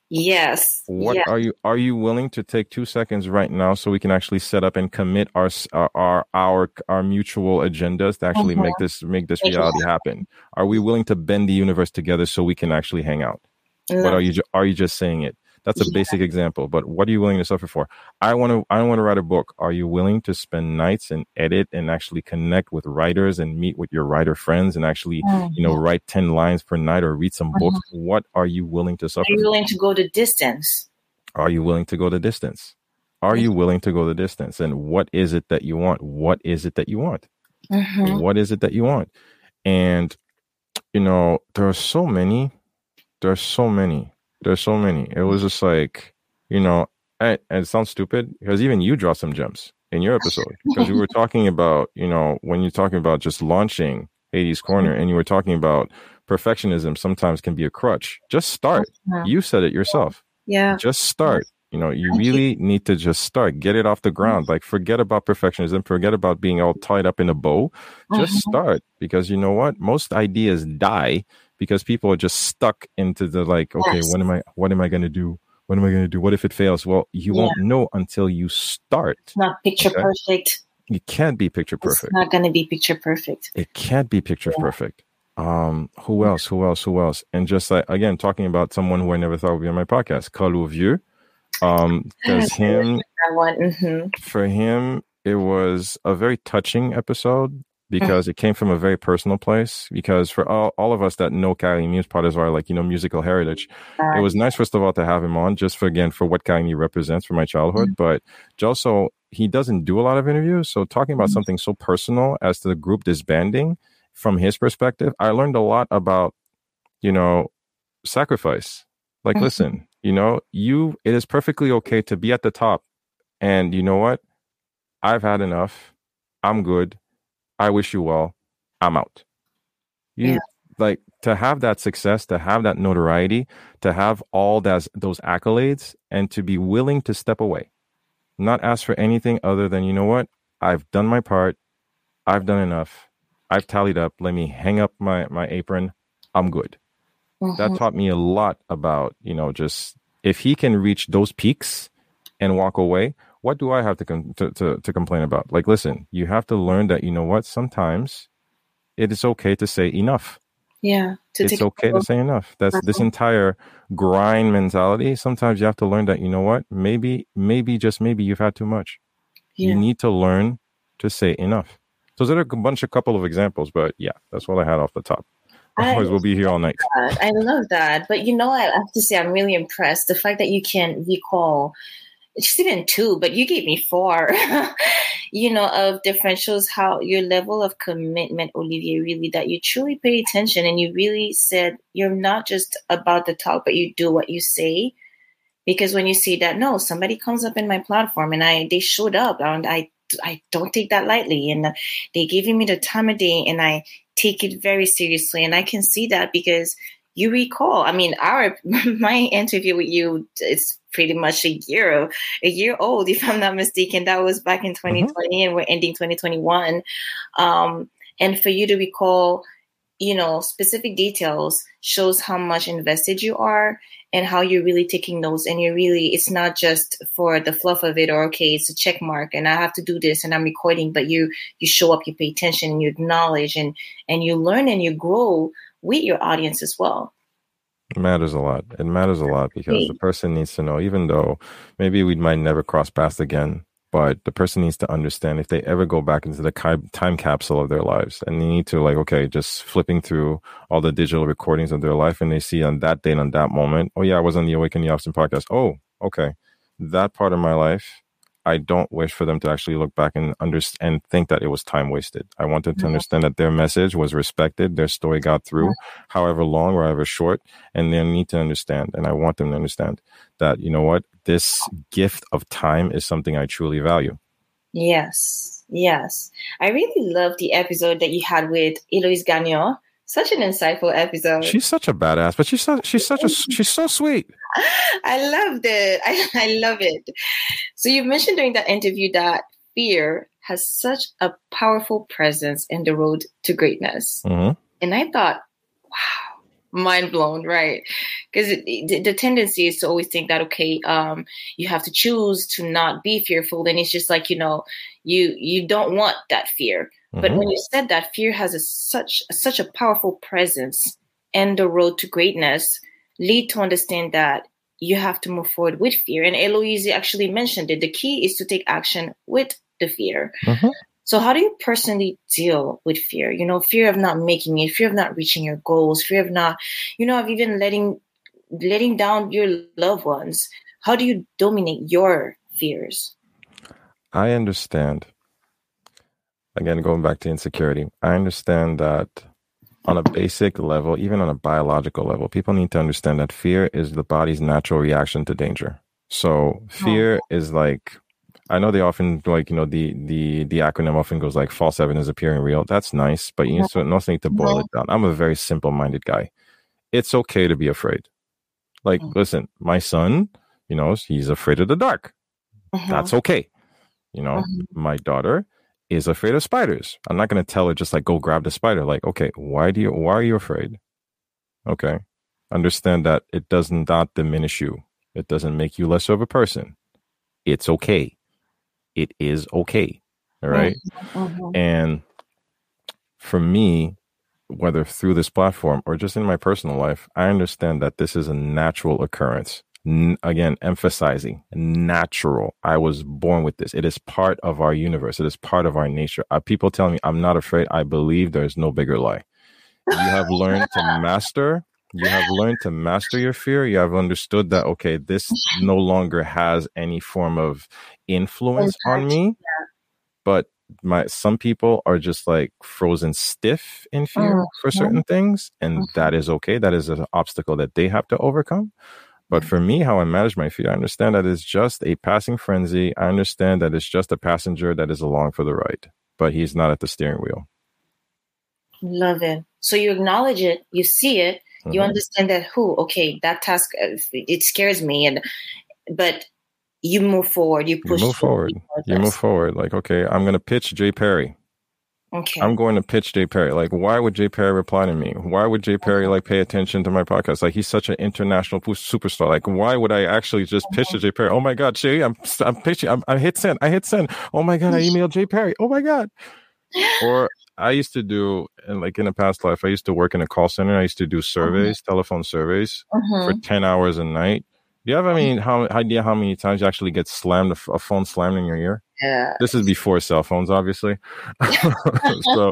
Yes. What yes. are you are you willing to take 2 seconds right now so we can actually set up and commit our our our our mutual agendas to actually make uh-huh. this make this reality happen? Are we willing to bend the universe together so we can actually hang out? What are you are you just saying it? That's a yeah. basic example, but what are you willing to suffer for? I want to I want to write a book. Are you willing to spend nights and edit and actually connect with writers and meet with your writer friends and actually, mm-hmm. you know, write 10 lines per night or read some mm-hmm. books? What are you willing to suffer? Are you willing to go the distance? Are you willing to go the distance? Are you willing to go the distance? And what is it that you want? What is it that you want? Mm-hmm. What is it that you want? And you know, there are so many, there are so many there's so many. It was just like, you know, and, and it sounds stupid because even you draw some gems in your episode because we were talking about, you know, when you're talking about just launching Haiti's Corner mm-hmm. and you were talking about perfectionism sometimes can be a crutch. Just start. Uh-huh. You said it yourself. Yeah. Just start. You know, you really need to just start, get it off the mm-hmm. ground. Like, forget about perfectionism, forget about being all tied up in a bow. Just mm-hmm. start because you know what? Most ideas die because people are just stuck into the like, okay, yes. what am I, what am I going to do? What am I going to do? What if it fails? Well, you yeah. won't know until you start. It's not picture okay? perfect. It can't be picture perfect. It's not going to be picture perfect. It can't be picture yeah. perfect. Um, who else? Who else? Who else? And just like again, talking about someone who I never thought would be on my podcast, Carlo Vieux. Um, because him, mm-hmm. for him, it was a very touching episode because it came from a very personal place. Because for all, all of us that know Carimi Muse part of our like, you know, musical heritage, it was nice, first of all, to have him on just for again, for what Carimi represents for my childhood. Mm-hmm. But also, he doesn't do a lot of interviews. So talking about mm-hmm. something so personal as to the group disbanding from his perspective, I learned a lot about, you know, sacrifice. Like, mm-hmm. listen, you know, you, it is perfectly okay to be at the top. And you know what? I've had enough. I'm good I wish you well. I'm out. You yeah. like to have that success, to have that notoriety, to have all that those accolades, and to be willing to step away, not ask for anything other than you know what I've done my part, I've done enough, I've tallied up. Let me hang up my my apron. I'm good. Mm-hmm. That taught me a lot about you know just if he can reach those peaks and walk away, what do I have to, com- to, to, to complain about? Like, listen, you have to learn that, you know what, sometimes it is okay to say enough. Yeah. it's okay to say enough. That's uh-huh. this entire grind mentality. Sometimes you have to learn that, you know what, maybe, maybe, just maybe you've had too much. Yeah. You need to learn to say enough. So there are a bunch, a couple of examples, but yeah, that's what I had off the top. Otherwise, we'll be here all night. That. I love that. But you know, I have to say, I'm really impressed. The fact that you can recall even two, but you gave me four, you know, of different shows how your level of commitment, Olivier, really that you truly pay attention and you really said you're not just about the talk, but you do what you say. Because when you see that, no, somebody comes up in my platform and I they showed up and I I don't take that lightly. And they giving me the time of day and I take it very seriously. And I can see that because you recall i mean our my interview with you is pretty much a year a year old if i'm not mistaken. That was back in 2020 mm-hmm. and we're ending 2021 um, And for you to recall, you know, specific details shows how much invested you are and how you're really taking notes. And you're really it's not just for the fluff of it or okay it's a check mark and i have to do this and i'm recording but you you show up you pay attention and you acknowledge and and you learn and you grow with your audience as well it matters a lot. It matters a lot because the person needs to know even though maybe we might never cross paths again but the person needs to understand if they ever go back into the time capsule of their lives and they need to like okay just flipping through all the digital recordings of their life and they see on that date on that moment oh yeah i was on the awakening austin podcast. Oh okay. That part of my life I don't wish for them to actually look back and understand and think that it was time wasted. I want them to understand that their message was respected, their story got through, however long or however short, and they need to understand. And I want them to understand that you know what, this gift of time is something I truly value. Yes, yes, I really love the episode that you had with Eloise Gagnon such an insightful episode. She's such a badass, but she's so, she's such a she's so sweet. I loved it. I, I love it. So you mentioned during that interview that fear has such a powerful presence in the road to greatness, mm-hmm. and I thought, wow, mind blown, right? Because the, the, tendency is to always think that okay, um, you have to choose to not be fearful, and it's just like you know, you you don't want that fear Mm-hmm. But when you said that fear has a, such such a powerful presence and the road to greatness, lead to understand that you have to move forward with fear. And Eloise actually mentioned it. The key is to take action with the fear. Mm-hmm. So how do you personally deal with fear? You know, fear of not making it, fear of not reaching your goals, fear of not, you know, of even letting letting down your loved ones. How do you dominate your fears? I understand again, going back to insecurity, I understand that on a basic level, even on a biological level, people need to understand that fear is the body's natural reaction to danger. So fear oh. is like I know they often like you know the the the acronym often goes like false evidence appearing real. That's nice, but you also need to boil it down. I'm a very simple minded guy. It's okay to be afraid. Like, mm. listen, my son, you know, he's afraid of the dark. Uh-huh. That's okay. You know, uh-huh. my daughter, is afraid of spiders. I'm not going to tell her just like go grab the spider. Like, okay, why do you why are you afraid? Okay. Understand that it does not not diminish you. It doesn't make you less of a person. It's okay. It is okay. All right? mm-hmm. And for me, whether through this platform or just in my personal life, I understand that this is a natural occurrence n- again emphasizing natural. I was born with this. It is part of our universe. It is part of our nature. Uh, people tell me i'm not afraid. I believe there's no bigger lie. You have learned to master. You have learned to master your fear. You have understood that okay this no longer has any form of influence on me. But my some people are just like frozen stiff in fear oh, for certain things and mm-hmm. that is okay. That is an obstacle that they have to overcome but for me, how I manage my fear, I understand that it's just a passing frenzy. I understand that it's just a passenger that is along for the ride, but he's not at the steering wheel. Love it. So you acknowledge it, you see it, mm-hmm. you understand that who, okay, that task uh, it scares me, and but you move forward, you push. You move forward. You move forward. Like okay, I'm gonna pitch Jay Perry. Okay. I'm going to pitch Jay Perry. Like, why would Jay Perry reply to me? Why would Jay Perry like pay attention to my podcast? Like, he's such an international superstar. Like, why would I actually just pitch to Jay Perry? Oh my God, Jay, I'm I'm pitching. I'm, I hit send. I hit send. Oh my God, I emailed Jay Perry. Oh my God. Or I used to do, and like in a past life, I used to work in a call center. I used to do surveys, uh-huh. telephone surveys, uh-huh. for ten hours a night. Do you have I um, mean how idea how many times you actually get slammed a phone slammed in your ear? Yeah. This is before cell phones, obviously. so,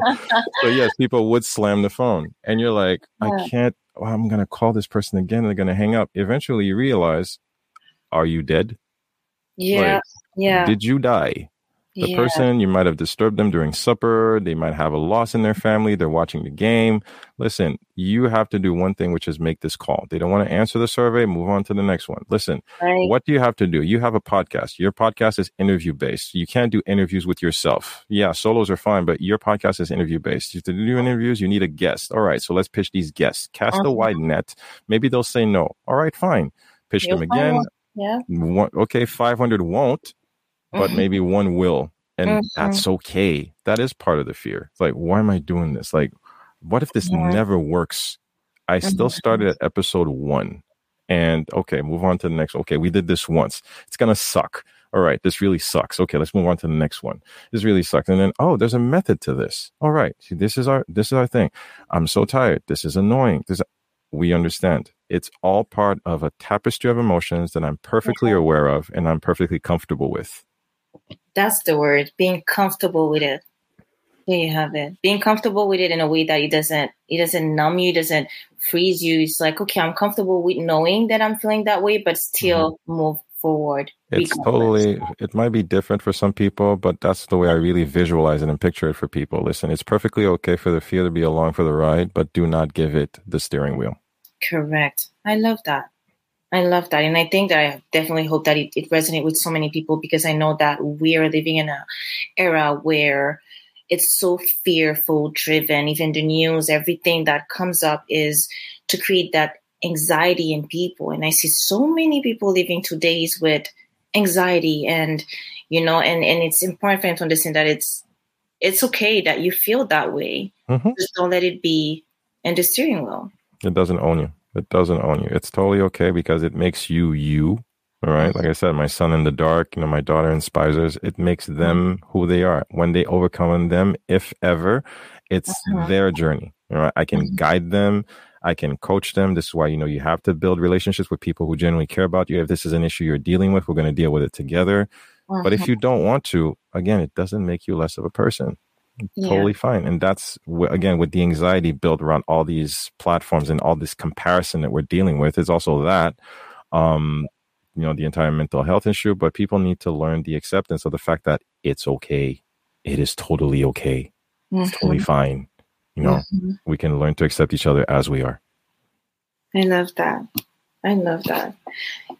so yes, people would slam the phone, and you're like, yeah. I can't. Well, I'm gonna call this person again. They're gonna hang up. Eventually, you realize, are you dead? Yeah. Like, yeah. Did you die? The yeah. person, you might have disturbed them during supper. They might have a loss in their family. They're watching the game. Listen, you have to do one thing, which is make this call. They don't want to answer the survey, move on to the next one. Listen, right. what do you have to do? You have a podcast. Your podcast is interview based. You can't do interviews with yourself. Yeah, solos are fine, but your podcast is interview based. You have to do interviews, you need a guest. All right, so let's pitch these guests. Cast uh-huh. a wide net. Maybe they'll say no. All right, fine. Pitch You'll them again. Yeah. okay, 500 won't but mm-hmm. maybe one will and mm-hmm. that's okay that is part of the fear. It's like, why am I doing this? Like, what if this yeah. never works? I still mm-hmm. started at episode one and okay, move on to the next. Okay, we did this once. It's going to suck. All right, this really sucks. Okay, let's move on to the next one. This really sucks. And then, oh, there's a method to this. All right, see, this is our this is our thing. I'm so tired. This is annoying. This we understand. It's all part of a tapestry of emotions that I'm perfectly aware of and I'm perfectly comfortable with. That's the word, being comfortable with it. There you have it. Being comfortable with it in a way that it doesn't it doesn't numb you, doesn't freeze you. It's like, okay, I'm comfortable with knowing that I'm feeling that way, but still mm-hmm. move forward. It's totally it might be different for some people, but that's the way I really visualize it and picture it for people. Listen, it's perfectly okay for the fear to be along for the ride, but do not give it the steering wheel. Correct. I love that. I love that. And I think that I definitely hope that it, it resonates with so many people because I know that we are living in an era where it's so fearful driven. Even the news, everything that comes up is to create that anxiety in people. And I see so many people living todays with anxiety and you know, and, and it's important for them to understand that it's it's okay that you feel that way. Mm-hmm. Just don't let it be in the steering wheel. It doesn't own you. It doesn't own you. It's totally okay because it makes you you. All right. Like I said, my son in the dark, you know, my daughter in Spizers, it makes them who they are. When they overcome them, if ever, it's their journey. All right. I can mm-hmm. guide them. I can coach them. This is why, you know, you have to build relationships with people who genuinely care about you. If this is an issue you're dealing with, we're going to deal with it together. But if uh-huh. you don't want to, again, it doesn't make you less of a person. Yeah. Totally fine. And that's, again, with the anxiety built around all these platforms and all this comparison that we're dealing with, is also that. Um, you know the entire mental health issue but people need to learn the acceptance of the fact that it's okay it is totally okay mm-hmm. it's totally fine you know mm-hmm. we can learn to accept each other as we are i love that i love that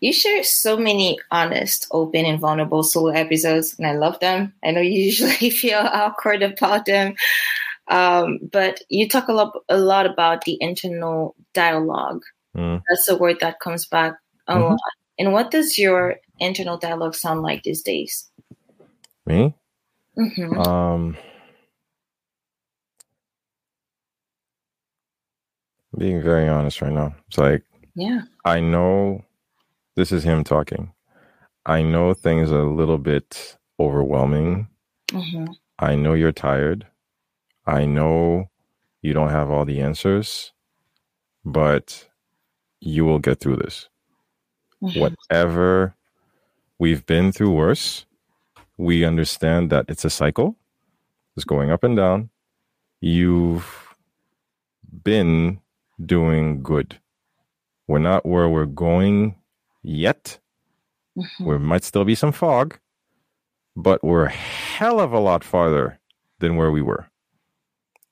you share so many honest open and vulnerable solo episodes and i love them i know you usually feel awkward about them um, but you talk a lot, a lot about the internal dialogue mm. that's a word that comes back a mm-hmm. lot and what does your internal dialogue sound like these days? Me? Mm-hmm. Um, being very honest right now. It's like, yeah, I know this is him talking. I know things are a little bit overwhelming. Mm-hmm. I know you're tired. I know you don't have all the answers, but you will get through this mm-hmm. whatever we've been through worse, we understand that it's a cycle. It's going up and down. You've been doing good. We're not where we're going yet. Mm-hmm. There might still be some fog, but we're a hell of a lot farther than where we were.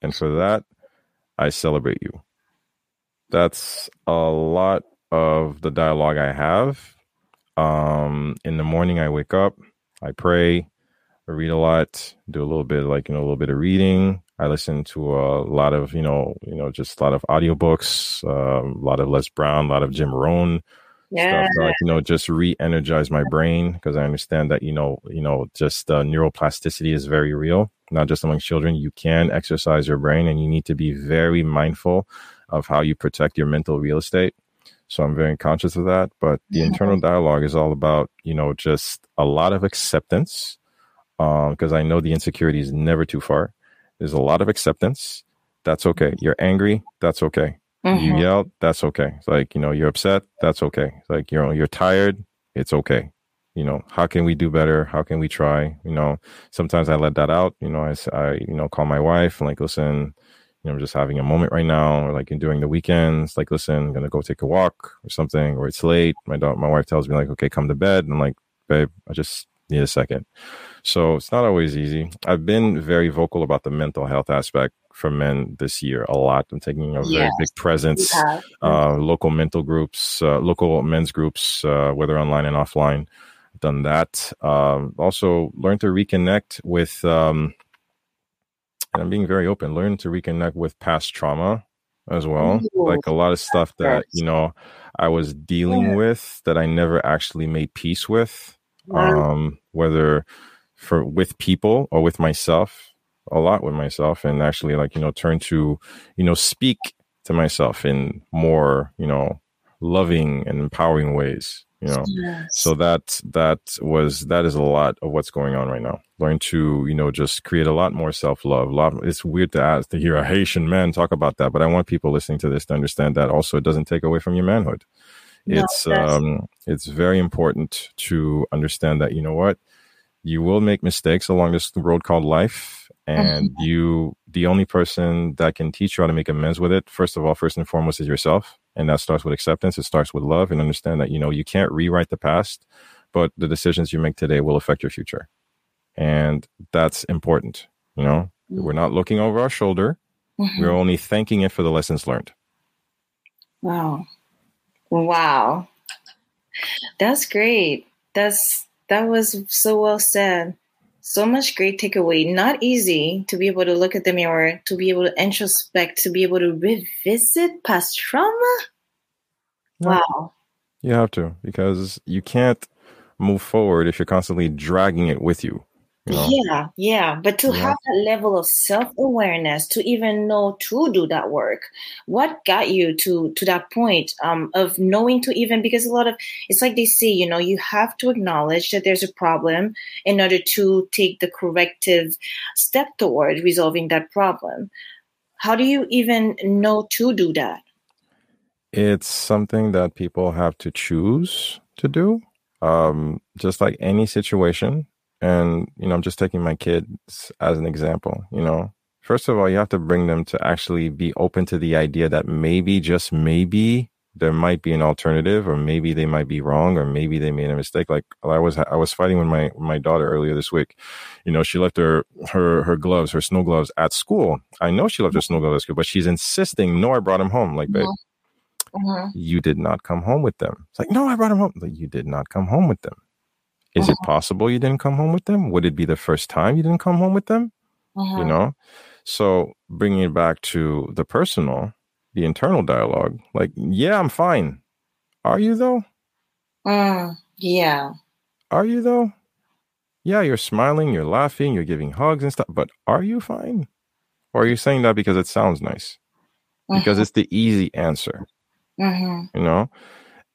And for that, I celebrate you. That's a lot of the dialogue I have. Um, in the morning, I wake up, I pray, I read a lot, do a little bit like you know a little bit of reading. I listen to a lot of you know you know just a lot of audiobooks, um, a lot of Les Brown, a lot of Jim Rohn. Yeah. Stuff like you know just re-energize my brain because I understand that you know you know just uh, neuroplasticity is very real, not just among children. You can exercise your brain, and you need to be very mindful of how you protect your mental real estate. So I'm very conscious of that. But the internal dialogue is all about, you know, just a lot of acceptance. Because um, I know the insecurity is never too far. There's a lot of acceptance. That's okay. You're angry. That's okay. Mm-hmm. You yelled. That's okay. It's like, you know, you're upset. That's okay. It's like, you know, you're tired. It's okay. You know, how can we do better? How can we try? You know, sometimes I let that out. You know, I, I you know, call my wife and like, listen, you know, I'm just having a moment right now, or like in during the weekends, like, listen, I'm gonna go take a walk or something, or it's late. My daughter, my wife tells me like, okay, come to bed. And I'm like, babe, I just need a second. So it's not always easy. I've been very vocal about the mental health aspect for men this year a lot. I'm taking a yes, very big presence, uh, local mental groups, uh, local men's groups, uh, whether online and offline. I've done that. Um, also, learn to reconnect with um, and I'm being very open, learn to reconnect with past trauma as well. Ooh, like a lot of stuff that, you know, I was dealing yeah. with that I never actually made peace with. Wow. Um, whether for with people or with myself. a lot with myself and actually like you know turn to you know speak to myself in more you know loving and empowering ways you know yes. so that that was that is a lot of what's going on right now learn to you know just create a lot more self-love a lot it's weird to ask to hear a haitian man talk about that but i want people listening to this to understand that also it doesn't take away from your manhood it's um it's very important to understand that you know what you will make mistakes along this road called life and mm-hmm. you the only person that can teach you how to make amends with it first of all first and foremost is yourself and that starts with acceptance. It starts with love and understand that you know you can't rewrite the past but the decisions you make today will affect your future. And that's important you know? Mm-hmm. we're not looking over our shoulder. Mm-hmm. we're only thanking it for the lessons learned. Wow. Wow. That's great. That's that was so well said so much great takeaway. Not easy to be able to look at the mirror, to be able to introspect, to be able to revisit past trauma. Wow. You have to because you can't move forward if you're constantly dragging it with you. You know? Yeah, yeah. But to yeah. have that level of self awareness, to even know to do that work, what got you to to that point um, of knowing to even because a lot of it's like they say, you know, you have to acknowledge that there's a problem in order to take the corrective step toward resolving that problem. How do you even know to do that? It's something that people have to choose to do. Um, just like any situation, and, you know, I'm just taking my kids as an example, you know. First of all, you have to bring them to actually be open to the idea that maybe, just maybe, there might be an alternative, or maybe they might be wrong, or maybe they made a mistake. Like I was, I was fighting with my my daughter earlier this week. You know, she left her her her gloves, her snow gloves at school. I know she left her snow gloves at school, but she's insisting, no, I brought them home. Like, babe, mm-hmm. you did not come home with them. It's like, no, I brought them home. Like, you did not come home with them. Is uh-huh. it possible you didn't come home with them? Would it be the first time you didn't come home with them? Uh-huh. You know? So bringing it back to the personal, the internal dialogue, like, yeah, I'm fine. Are you though? Mm, yeah. Are you though? Yeah, you're smiling, you're laughing, you're giving hugs and stuff, but are you fine? Or are you saying that because it sounds nice? Because uh-huh. it's the easy answer. You know?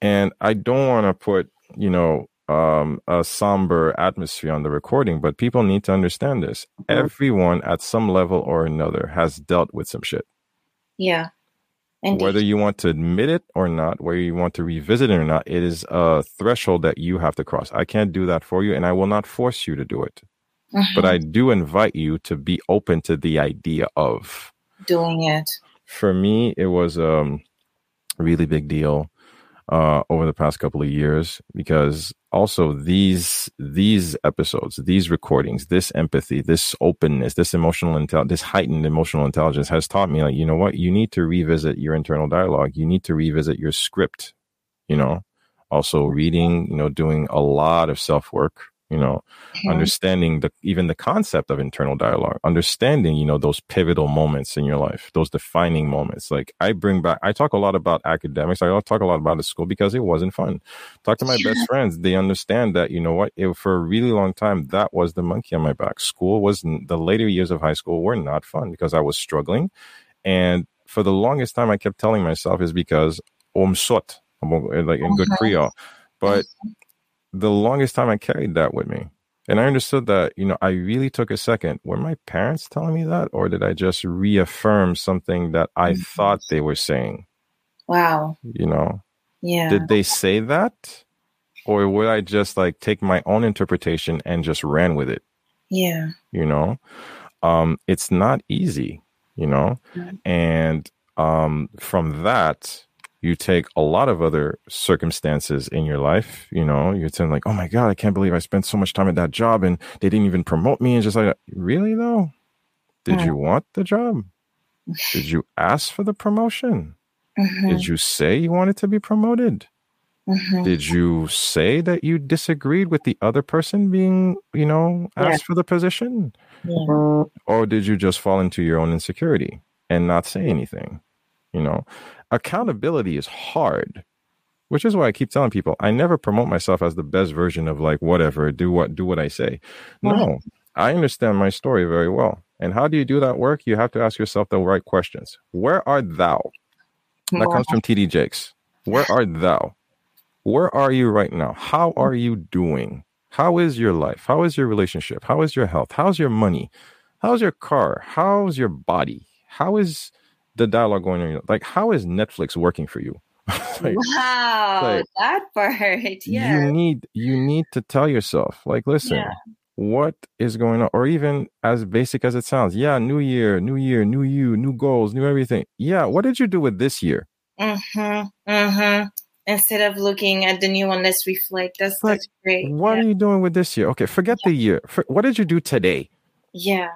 And I don't want to put, you know, um, a somber atmosphere on the recording, but people need to understand this. Mm-hmm. Everyone at some level or another has dealt with some shit. Yeah. Indeed. Whether you want to admit it or not, whether you want to revisit it or not, it is a threshold that you have to cross. I can't do that for you, and I will not force you to do it. Mm-hmm. But I do invite you to be open to the idea of doing it. For me, it was um, a really big deal uh, over the past couple of years because also these these episodes these recordings this empathy this openness this emotional intel this heightened emotional intelligence has taught me like you know what? You need to revisit your internal dialogue. You need to revisit your script you know? Also reading you know doing a lot of self work you know mm-hmm. understanding the even the concept of internal dialogue understanding you know those pivotal moments in your life those defining moments. Like i bring back i talk a lot about academics. I talk a lot about the school because it wasn't fun. Talk to my best friends. They understand that you know what it, for a really long time that was the monkey on my back. School was the later years of high school were not fun because i was struggling. And for the longest time i kept telling myself is because om sot like in good creole. But mm-hmm the longest time I carried that with me. And I understood that, you know, I really took a second. Were my parents telling me that, or did I just reaffirm something that I mm-hmm. thought they were saying? Wow. You know? Yeah. Did they say that? Or would I just like take my own interpretation and just ran with it? Yeah. You know? Um, it's not easy, you know? Mm-hmm. And um from that, you take a lot of other circumstances in your life, you know, you're saying like, oh my God, I can't believe I spent so much time at that job and they didn't even promote me. And just like, really though? Did you want the job? Did you ask for the promotion? Mm-hmm. Did you say you wanted to be promoted? Mm-hmm. Did you say that you disagreed with the other person being, you know, asked yeah. for the position? Yeah. Or did you just fall into your own insecurity and not say anything? You know, accountability is hard which is why I keep telling people I never promote myself as the best version of like whatever, do what do what I say. No, I understand my story very well. And how do you do that work? You have to ask yourself the right questions. Where art thou? That comes from TD Jakes. Where art thou? Where are you right now? How are you doing? How is your life? How is your relationship? How is your health? How's your money? How's your car? How's your body? How is the dialogue going on? Like, how is Netflix working for you? like, wow, like, that part. Yeah. You need you need to tell yourself, like, listen, yeah. what is going on? Or even as basic as it sounds, yeah, new year, new year, new you, new goals, new everything. Yeah, what did you do with this year? Mm-hmm. Mm-hmm. Instead of looking at the new one, let's reflect. That's like, that's great. What yeah. are you doing with this year? Okay, forget yeah. the year. For, what did you do today? Yeah.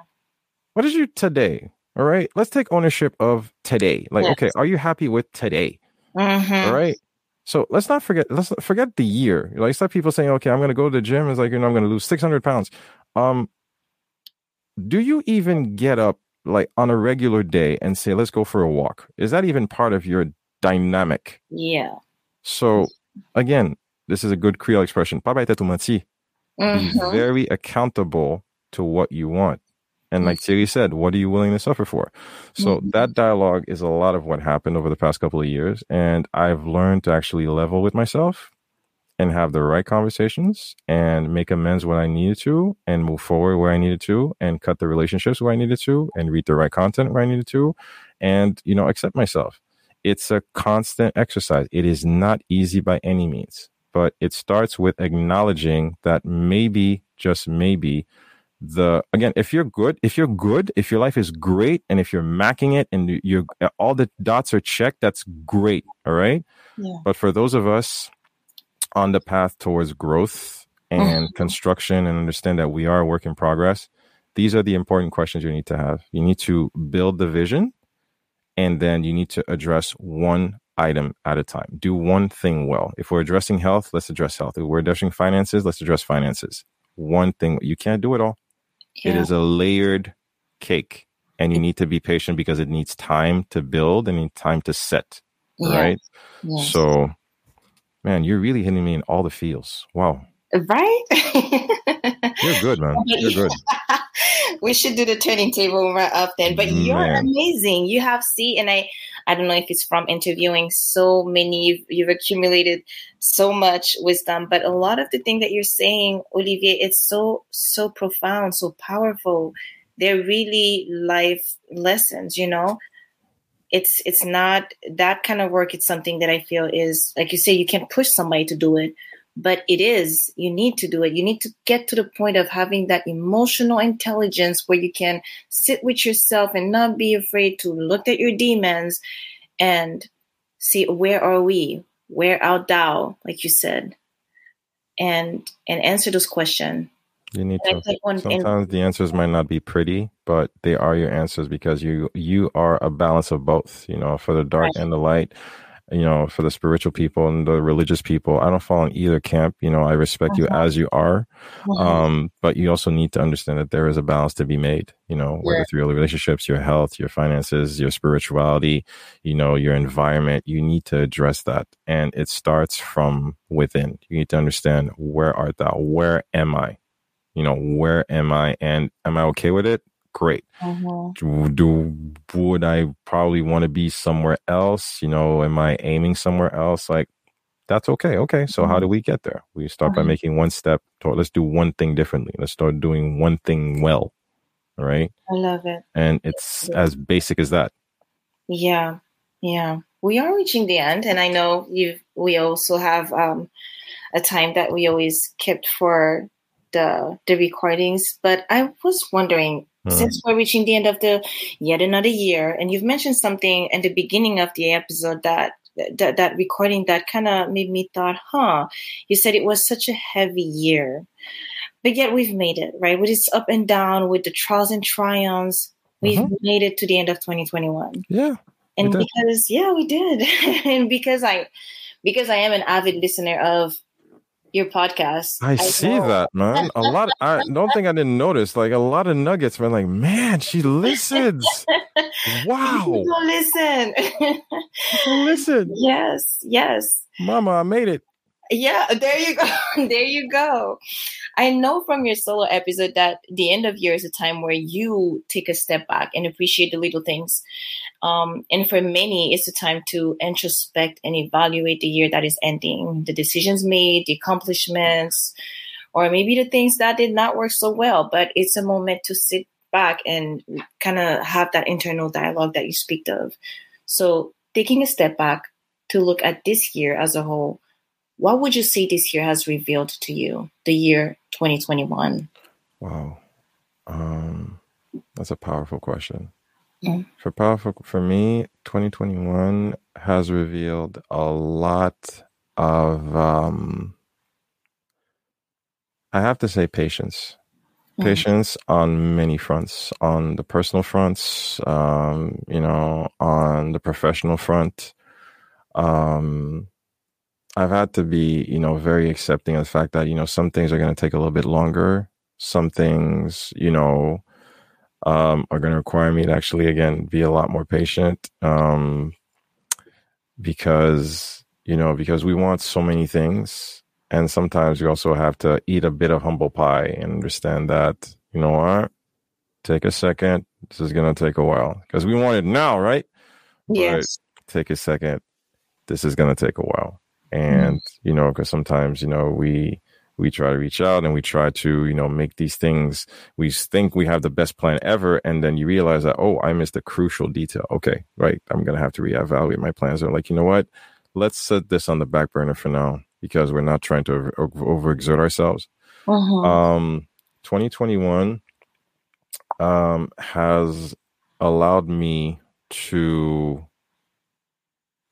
What did you today? All right. Let's take ownership of today. Like, yes. okay, are you happy with today? Mm-hmm. All right. So let's not forget. Let's not forget the year. Like, some people saying, "Okay, I'm going to go to the gym." It's like you know, I'm going to lose 600 pounds. Um, do you even get up like on a regular day and say, "Let's go for a walk"? Is that even part of your dynamic? Yeah. So again, this is a good Creole expression. Mm-hmm. Be very accountable to what you want. And like Thierry said, what are you willing to suffer for? So mm-hmm. that dialogue is a lot of what happened over the past couple of years. And I've learned to actually level with myself and have the right conversations and make amends when I needed to and move forward where I needed to and cut the relationships where I needed to and read the right content where I needed to and, you know, accept myself. It's a constant exercise. It is not easy by any means, but it starts with acknowledging that maybe, just maybe, the again if you're good if you're good if your life is great and if you're macking it and you're all the dots are checked that's great all right? Yeah. but for those of us on the path towards growth and mm-hmm. construction and understand that we are a work in progress these are the important questions you need to have. You need to build the vision and then you need to address one item at a time. Do one thing well. If we're addressing health let's address health. If we're addressing finances let's address finances. One thing you can't do it all yeah. It is a layered cake, and you need to be patient because it needs time to build and need time to set. Yeah. Right. Yes. So, man, you're really hitting me in all the feels. Wow. Uh, right. you're good, man. You're good. we should do the turning table more often. But you're man. amazing. You have see, and I I don't know if it's from interviewing so many, you've, you've accumulated so much wisdom, but a lot of the things that you're saying, Olivier, it's so, so profound, so powerful. They're really life lessons, you know? It's, it's not that kind of work. It's something that I feel is, like you say, you can't push somebody to do it, but it is you need to do it. You need to get to the point of having that emotional intelligence where you can sit with yourself and not be afraid to look at your demons and see where are we? Where art thou like you said? And and answer those questions you need to. sometimes the answers might not be pretty but they are your answers because you you are a balance of both you know for the dark right. and the light you know, for the spiritual people and the religious people. I don't fall in either camp. You know, I respect uh-huh. you as you are. Uh-huh. Um, but you also need to understand that there is a balance to be made, you know, whether through your relationships, your health, your finances, your spirituality, you know, your environment. You need to address that. And it starts from within. You need to understand where art thou? Where am I? You know, where am I? And am I okay with it? Great. Mm-hmm. Do, would I probably want to be somewhere else? You know, am I aiming somewhere else? Like that's okay. Okay, so mm-hmm. how do we get there? We start mm-hmm. by making one step toward. Let's do one thing differently. Let's start doing one thing well. All right. I love it. And it's yeah. as basic as that. Yeah, yeah. We are reaching the end, and I know you. We also have um, a time that we always kept for the the recordings. But I was wondering, Mm. Since we're reaching the end of the yet another year, and you've mentioned something in the beginning of the episode that that, that recording that kind of made me thought, huh? You said it was such a heavy year, but yet we've made it, right? With its up and down, with the trials and triumphs, we've mm-hmm. made it to the end of 2021. Yeah, and because yeah, we did, and because I because I am an avid listener of your podcast. I, I see know. that, man. A lot. Of, I don't think I didn't notice. Like a lot of nuggets. Man, like, man, she listens. wow. listen. listen. Yes. Yes. Mama, I made it. Yeah, there you go. there you go. I know from your solo episode that the end of year is a time where you take a step back and appreciate the little things. Um, and for many, it's a time to introspect and evaluate the year that is ending, the decisions made, the accomplishments, or maybe the things that did not work so well. But it's a moment to sit back and kind of have that internal dialogue that you speak of. So, taking a step back to look at this year as a whole, what would you say this year has revealed to you, the year 2021? Wow. Um, that's a powerful question. Mm. For powerful for me, 2021 has revealed a lot of um I have to say patience. Mm. Patience on many fronts, on the personal fronts, um, you know, on the professional front. Um I've had to be, you know, very accepting of the fact that, you know, some things are going to take a little bit longer. Some things, you know, um, are going to require me to actually, again, be a lot more patient. Um, because, you know, because we want so many things. And sometimes we also have to eat a bit of humble pie and understand that, you know what? Take a second. This is going to take a while because we want it now, right? Yes. But take a second. This is going to take a while and mm-hmm. you know because sometimes you know we we try to reach out and we try to you know make these things we think we have the best plan ever. And then you realize that oh i missed a crucial detail. Okay right i'm gonna have to reevaluate my plans. And like you know what? Let's set this on the back burner for now because we're not trying to over, overexert ourselves. Uh-huh. um 2021 um has allowed me to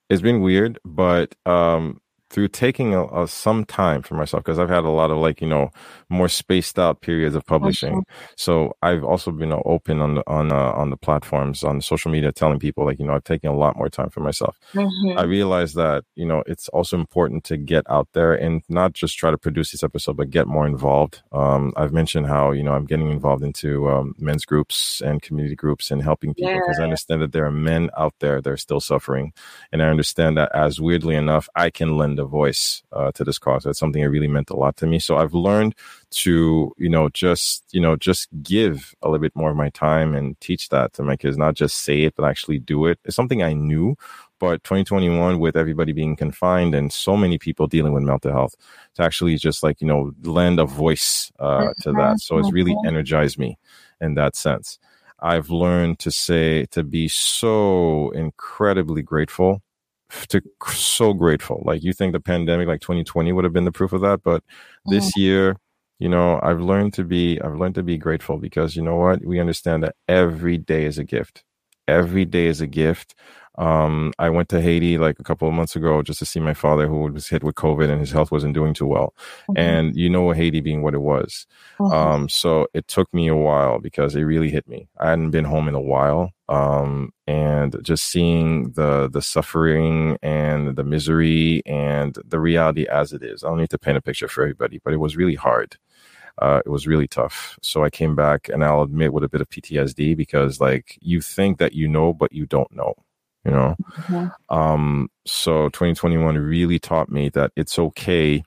it's been weird but um through taking a, a, some time for myself because I've had a lot of like you know more spaced out periods of publishing. Mm-hmm. So I've also been open on the on uh, on the platforms on social media, telling people like you know I've taken a lot more time for myself. Mm-hmm. I realized that you know it's also important to get out there and not just try to produce this episode, but get more involved. Um, I've mentioned how you know I'm getting involved into um, men's groups and community groups and helping people because yeah. I understand that there are men out there that are still suffering, and I understand that as weirdly enough, I can lend a voice uh, to this cause. That's something that really meant a lot to me. So I've learned to, you know, just, you know, just give a little bit more of my time and teach that to my kids, not just say it, but actually do it. It's something I knew, but 2021 with everybody being confined and so many people dealing with mental health to actually just like, you know, lend a voice uh, to that. So it's really energized me in that sense. I've learned to say, to be so incredibly grateful to so grateful. Like you think the pandemic, like 2020, would have been the proof of that, but this mm-hmm. year, you know, I've learned to be, I've learned to be grateful because you know what? We understand that every day is a gift. Every day is a gift. Um, I went to Haiti like a couple of months ago just to see my father who was hit with COVID and his health wasn't doing too well. Mm-hmm. And you know, Haiti being what it was. Mm-hmm. Um, so it took me a while because it really hit me. I hadn't been home in a while. Um, and just seeing the, the suffering and the misery and the reality as it is. I don't need to paint a picture for everybody, but it was really hard. Uh, it was really tough. So I came back and I'll admit with a bit of PTSD because like you think that you know, but you don't know you know mm-hmm. um so 2021 really taught me that it's okay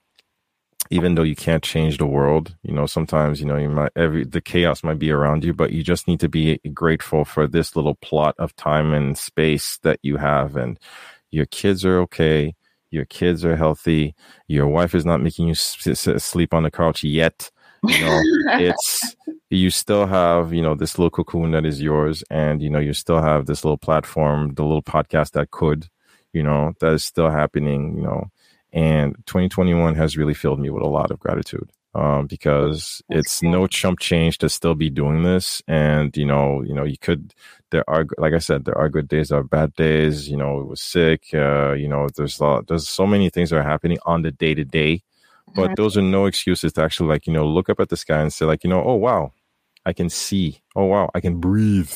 even though you can't change the world you know sometimes you know you might every the chaos might be around you but you just need to be grateful for this little plot of time and space that you have and your kids are okay your kids are healthy your wife is not making you sleep on the couch yet you know it's you still have you know this little cocoon that is yours and you know you still have this little platform the little podcast that could you know that is still happening you know. And 2021 has really filled me with a lot of gratitude um, because it's no chump change to still be doing this. And you know you know you could there are like i said there are good days there are bad days you know it was sick uh, you know there's a lot, there's so many things that are happening on the day to day but those are no excuses to actually like you know look up at the sky and say like you know oh wow i can see. Oh wow i can breathe.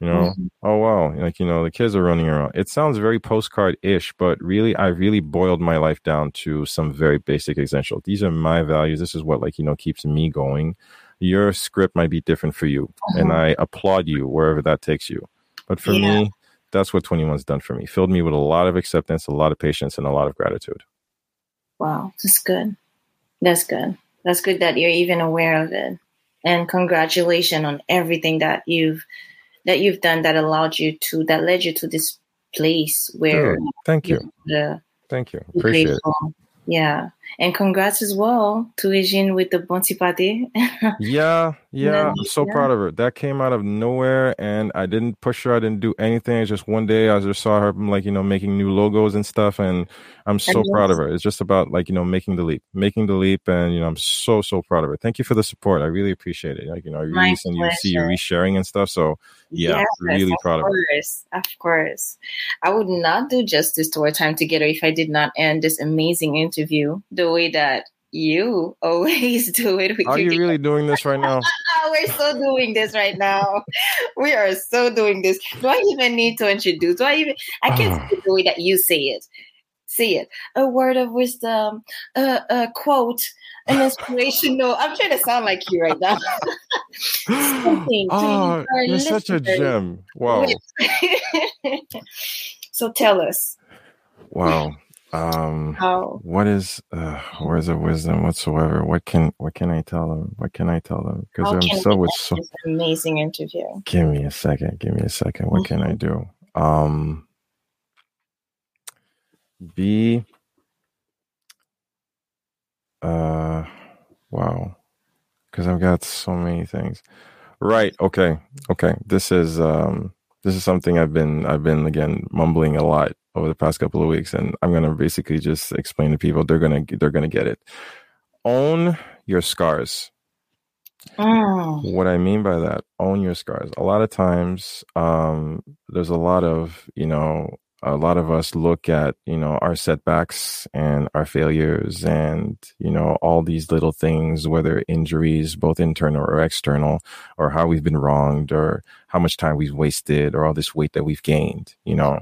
You know? Mm-hmm. oh wow like you know the kids are running around. It sounds very postcard-ish but really i really boiled my life down to some very basic essential these are my values. This is what like you know keeps me going. Your script might be different for you uh-huh. and i applaud you wherever that takes you. But for yeah. me that's what 21's done for me. Filled me with a lot of acceptance a lot of patience and a lot of gratitude Wow, that's good. That's good. That's good that you're even aware of it. And congratulations on everything that you've that you've done that allowed you to that led you to this place where. Thank you. the Thank you. Appreciate it. Yeah. And congrats as well to Regine with the Bonti Pate. Yeah, yeah. I'm so yeah. proud of her. That came out of nowhere, and I didn't push her. I didn't do anything. It's just one day I just saw her like you know making new logos and stuff, and I'm so And proud of her. It's just about like you know making the leap, making the leap, and you know I'm so so proud of her. Thank you for the support. I really appreciate it. Like you know I really you see you resharing and stuff. So yeah, Yes, really proud of her. course, Of course. I would not do justice to our time together if I did not end this amazing interview the way that you always do it. Are you really doing this right now? Ah, we're so doing this right now. We are so doing this. Do I even need to introduce? Do I even? I can't Ah. it the way that you say it. Say it. A word of wisdom. A, a quote. An inspirational. I'm trying to sound like you right now. Something Oh, our you're such a gem. Wow, so tell us wow. Um, how. what is uh words of wisdom whatsoever? What can what can i tell them? What can i tell them? Because i'm so with so amazing interview? give me a second give me a second. What can i do? Um be uh wow. Because i've got so many things. Right okay okay. This is um this is something i've been i've been again mumbling a lot over the past couple of weeks and i'm gonna basically just explain to people they're gonna they're gonna get it own your scars Mm. what I mean by that, own your scars. A lot of times, um, there's a lot of, you know, a lot of us look at, you know, our setbacks and our failures and, you know, all these little things, whether injuries, both internal or external, or how we've been wronged or how much time we've wasted or all this weight that we've gained, you know.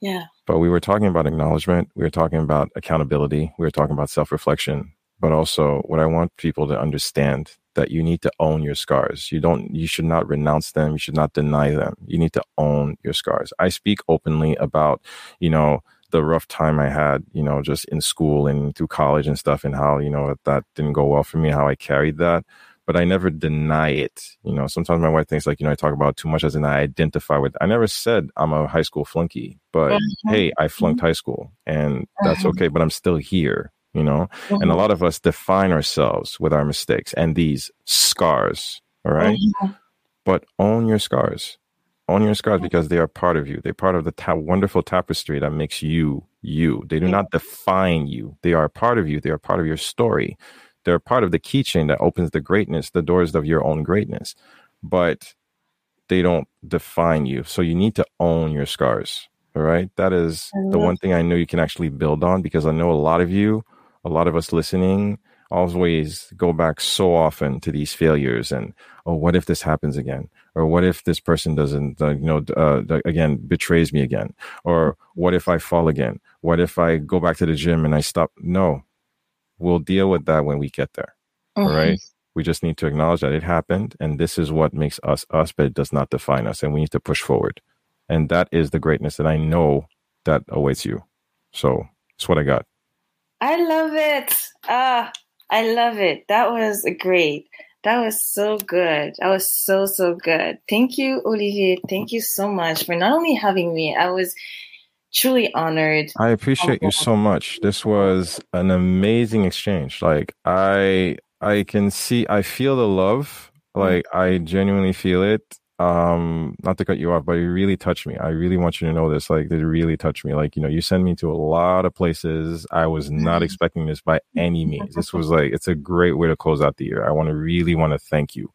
Yeah. But we were talking about acknowledgement. We were talking about accountability. We were talking about self reflection. But also, what I want people to understand that you need to own your scars. You don't, you should not renounce them. You should not deny them. You need to own your scars. I speak openly about, you know, the rough time I had, you know, just in school and through college and stuff, and how, you know, that didn't go well for me, how I carried that. But I never deny it. You know, sometimes my wife thinks like, you know, I talk about too much as in I identify with. I never said I'm a high school flunky, but Mhm. hey, I flunked high school and that's Mhm. okay, but I'm still here, you know? And a lot of us define ourselves with our mistakes and these scars, all right? But own your scars. Own your scars because they are part of you. They're part of the ta- wonderful tapestry that makes you you. They do not define you. They are part of you. They are part of your story. They're part of the keychain that opens the greatness, the doors of your own greatness. But they don't define you. So you need to own your scars. All right. That is the one thing I know you can actually build on because I know a lot of you, a lot of us listening, always go back so often to these failures and, oh, what if this happens again? Or what if this person doesn't, uh, you know, uh, again, betrays me again? Or what if I fall again? What if I go back to the gym and I stop? No, we'll deal with that when we get there. All Mhm. right. We just need to acknowledge that it happened and this is what makes us us, but it does not define us. And we need to push forward. And that is the greatness that I know that awaits you. So it's what I got. I love it. Ah, I love it. That was great. That was so good. That was so, so good. Thank you, Olivier. Thank you so much for not only having me, I was truly honored. I appreciate you so much. This was an amazing exchange. Like I I can see I feel the love. Like I genuinely feel it. Um not to cut you off, but it really touched me. I really want you to know this. Like it really touched me. Like, you know, you send me to a lot of places. I was not Mhm. expecting this by any means. This was like it's a great way to close out the year. I want to really want to thank you.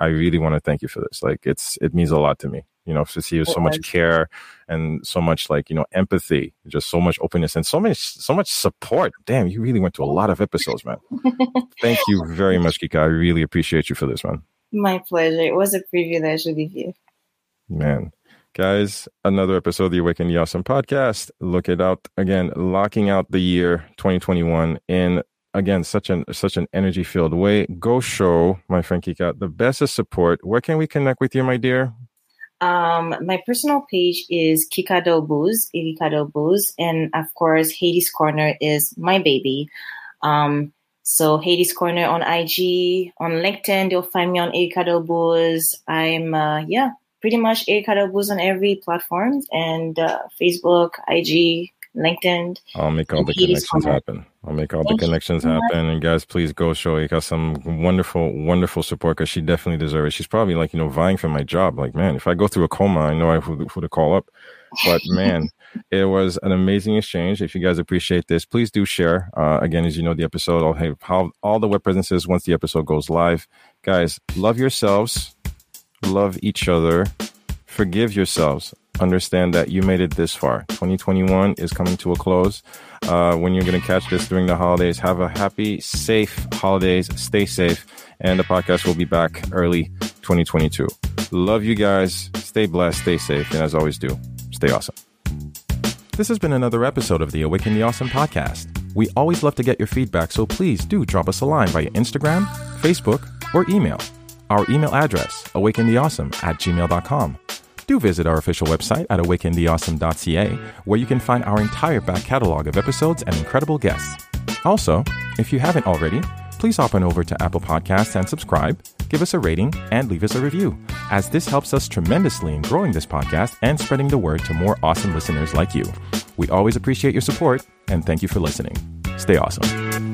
I really want to thank you for this. Like it's it means a lot to me. You know, to see so much care and so much like you know empathy, just so much openness and so much so much support. Damn, you really went to a lot of episodes, man. Thank you very much, Kika. I really appreciate you for this, man. My pleasure. It was a privilege, Olivier. Man. Guys, another episode of the Awaken the Awesome podcast. Look it out again, locking out the year 2021 in again such an such an energy filled way. Go show my friend Kika the best of support. Where can we connect with you, my dear? Um, my personal page is Kika Darbouz, Kika Darbouz, and of course, Haiti's Corner is my baby. Um, so Haiti's Corner on IG, on LinkedIn, they'll find me on Erica Darbouz. I'm uh, yeah, pretty much Erica Darbouz on every platform and uh, Facebook, IG, LinkedIn. I'll make all the connections happen. I'll make all Thank the connections happen. And guys, please go show you got some wonderful, wonderful support because she definitely deserves it. She's probably like, you know, vying for my job. Like, man, if I go through a coma, I know I who, who to call up. But man, it was an amazing exchange. If you guys appreciate this, please do share. Uh, again, as you know, the episode, I'll have how all the web presences once the episode goes live. Guys, love yourselves, love each other, forgive yourselves understand that you made it this far. 2021 is coming to a close. Uh, when you're going to catch this during the holidays, have a happy, safe holidays. Stay safe. And the podcast will be back early 2022. Love you guys. Stay blessed, stay safe. And as always, do stay awesome. This has been another episode of the Awaken the Awesome podcast. We always love to get your feedback, so please do drop us a line via Instagram, Facebook, or email. Our email address, awakentheawesome at gmail.com do visit our official website at awakentheawesome.ca, where you can find our entire back catalog of episodes and incredible guests. Also, if you haven't already, please hop on over to Apple Podcasts and subscribe, give us a rating, and leave us a review, as this helps us tremendously in growing this podcast and spreading the word to more awesome listeners like you. We always appreciate your support, and thank you for listening. Stay awesome.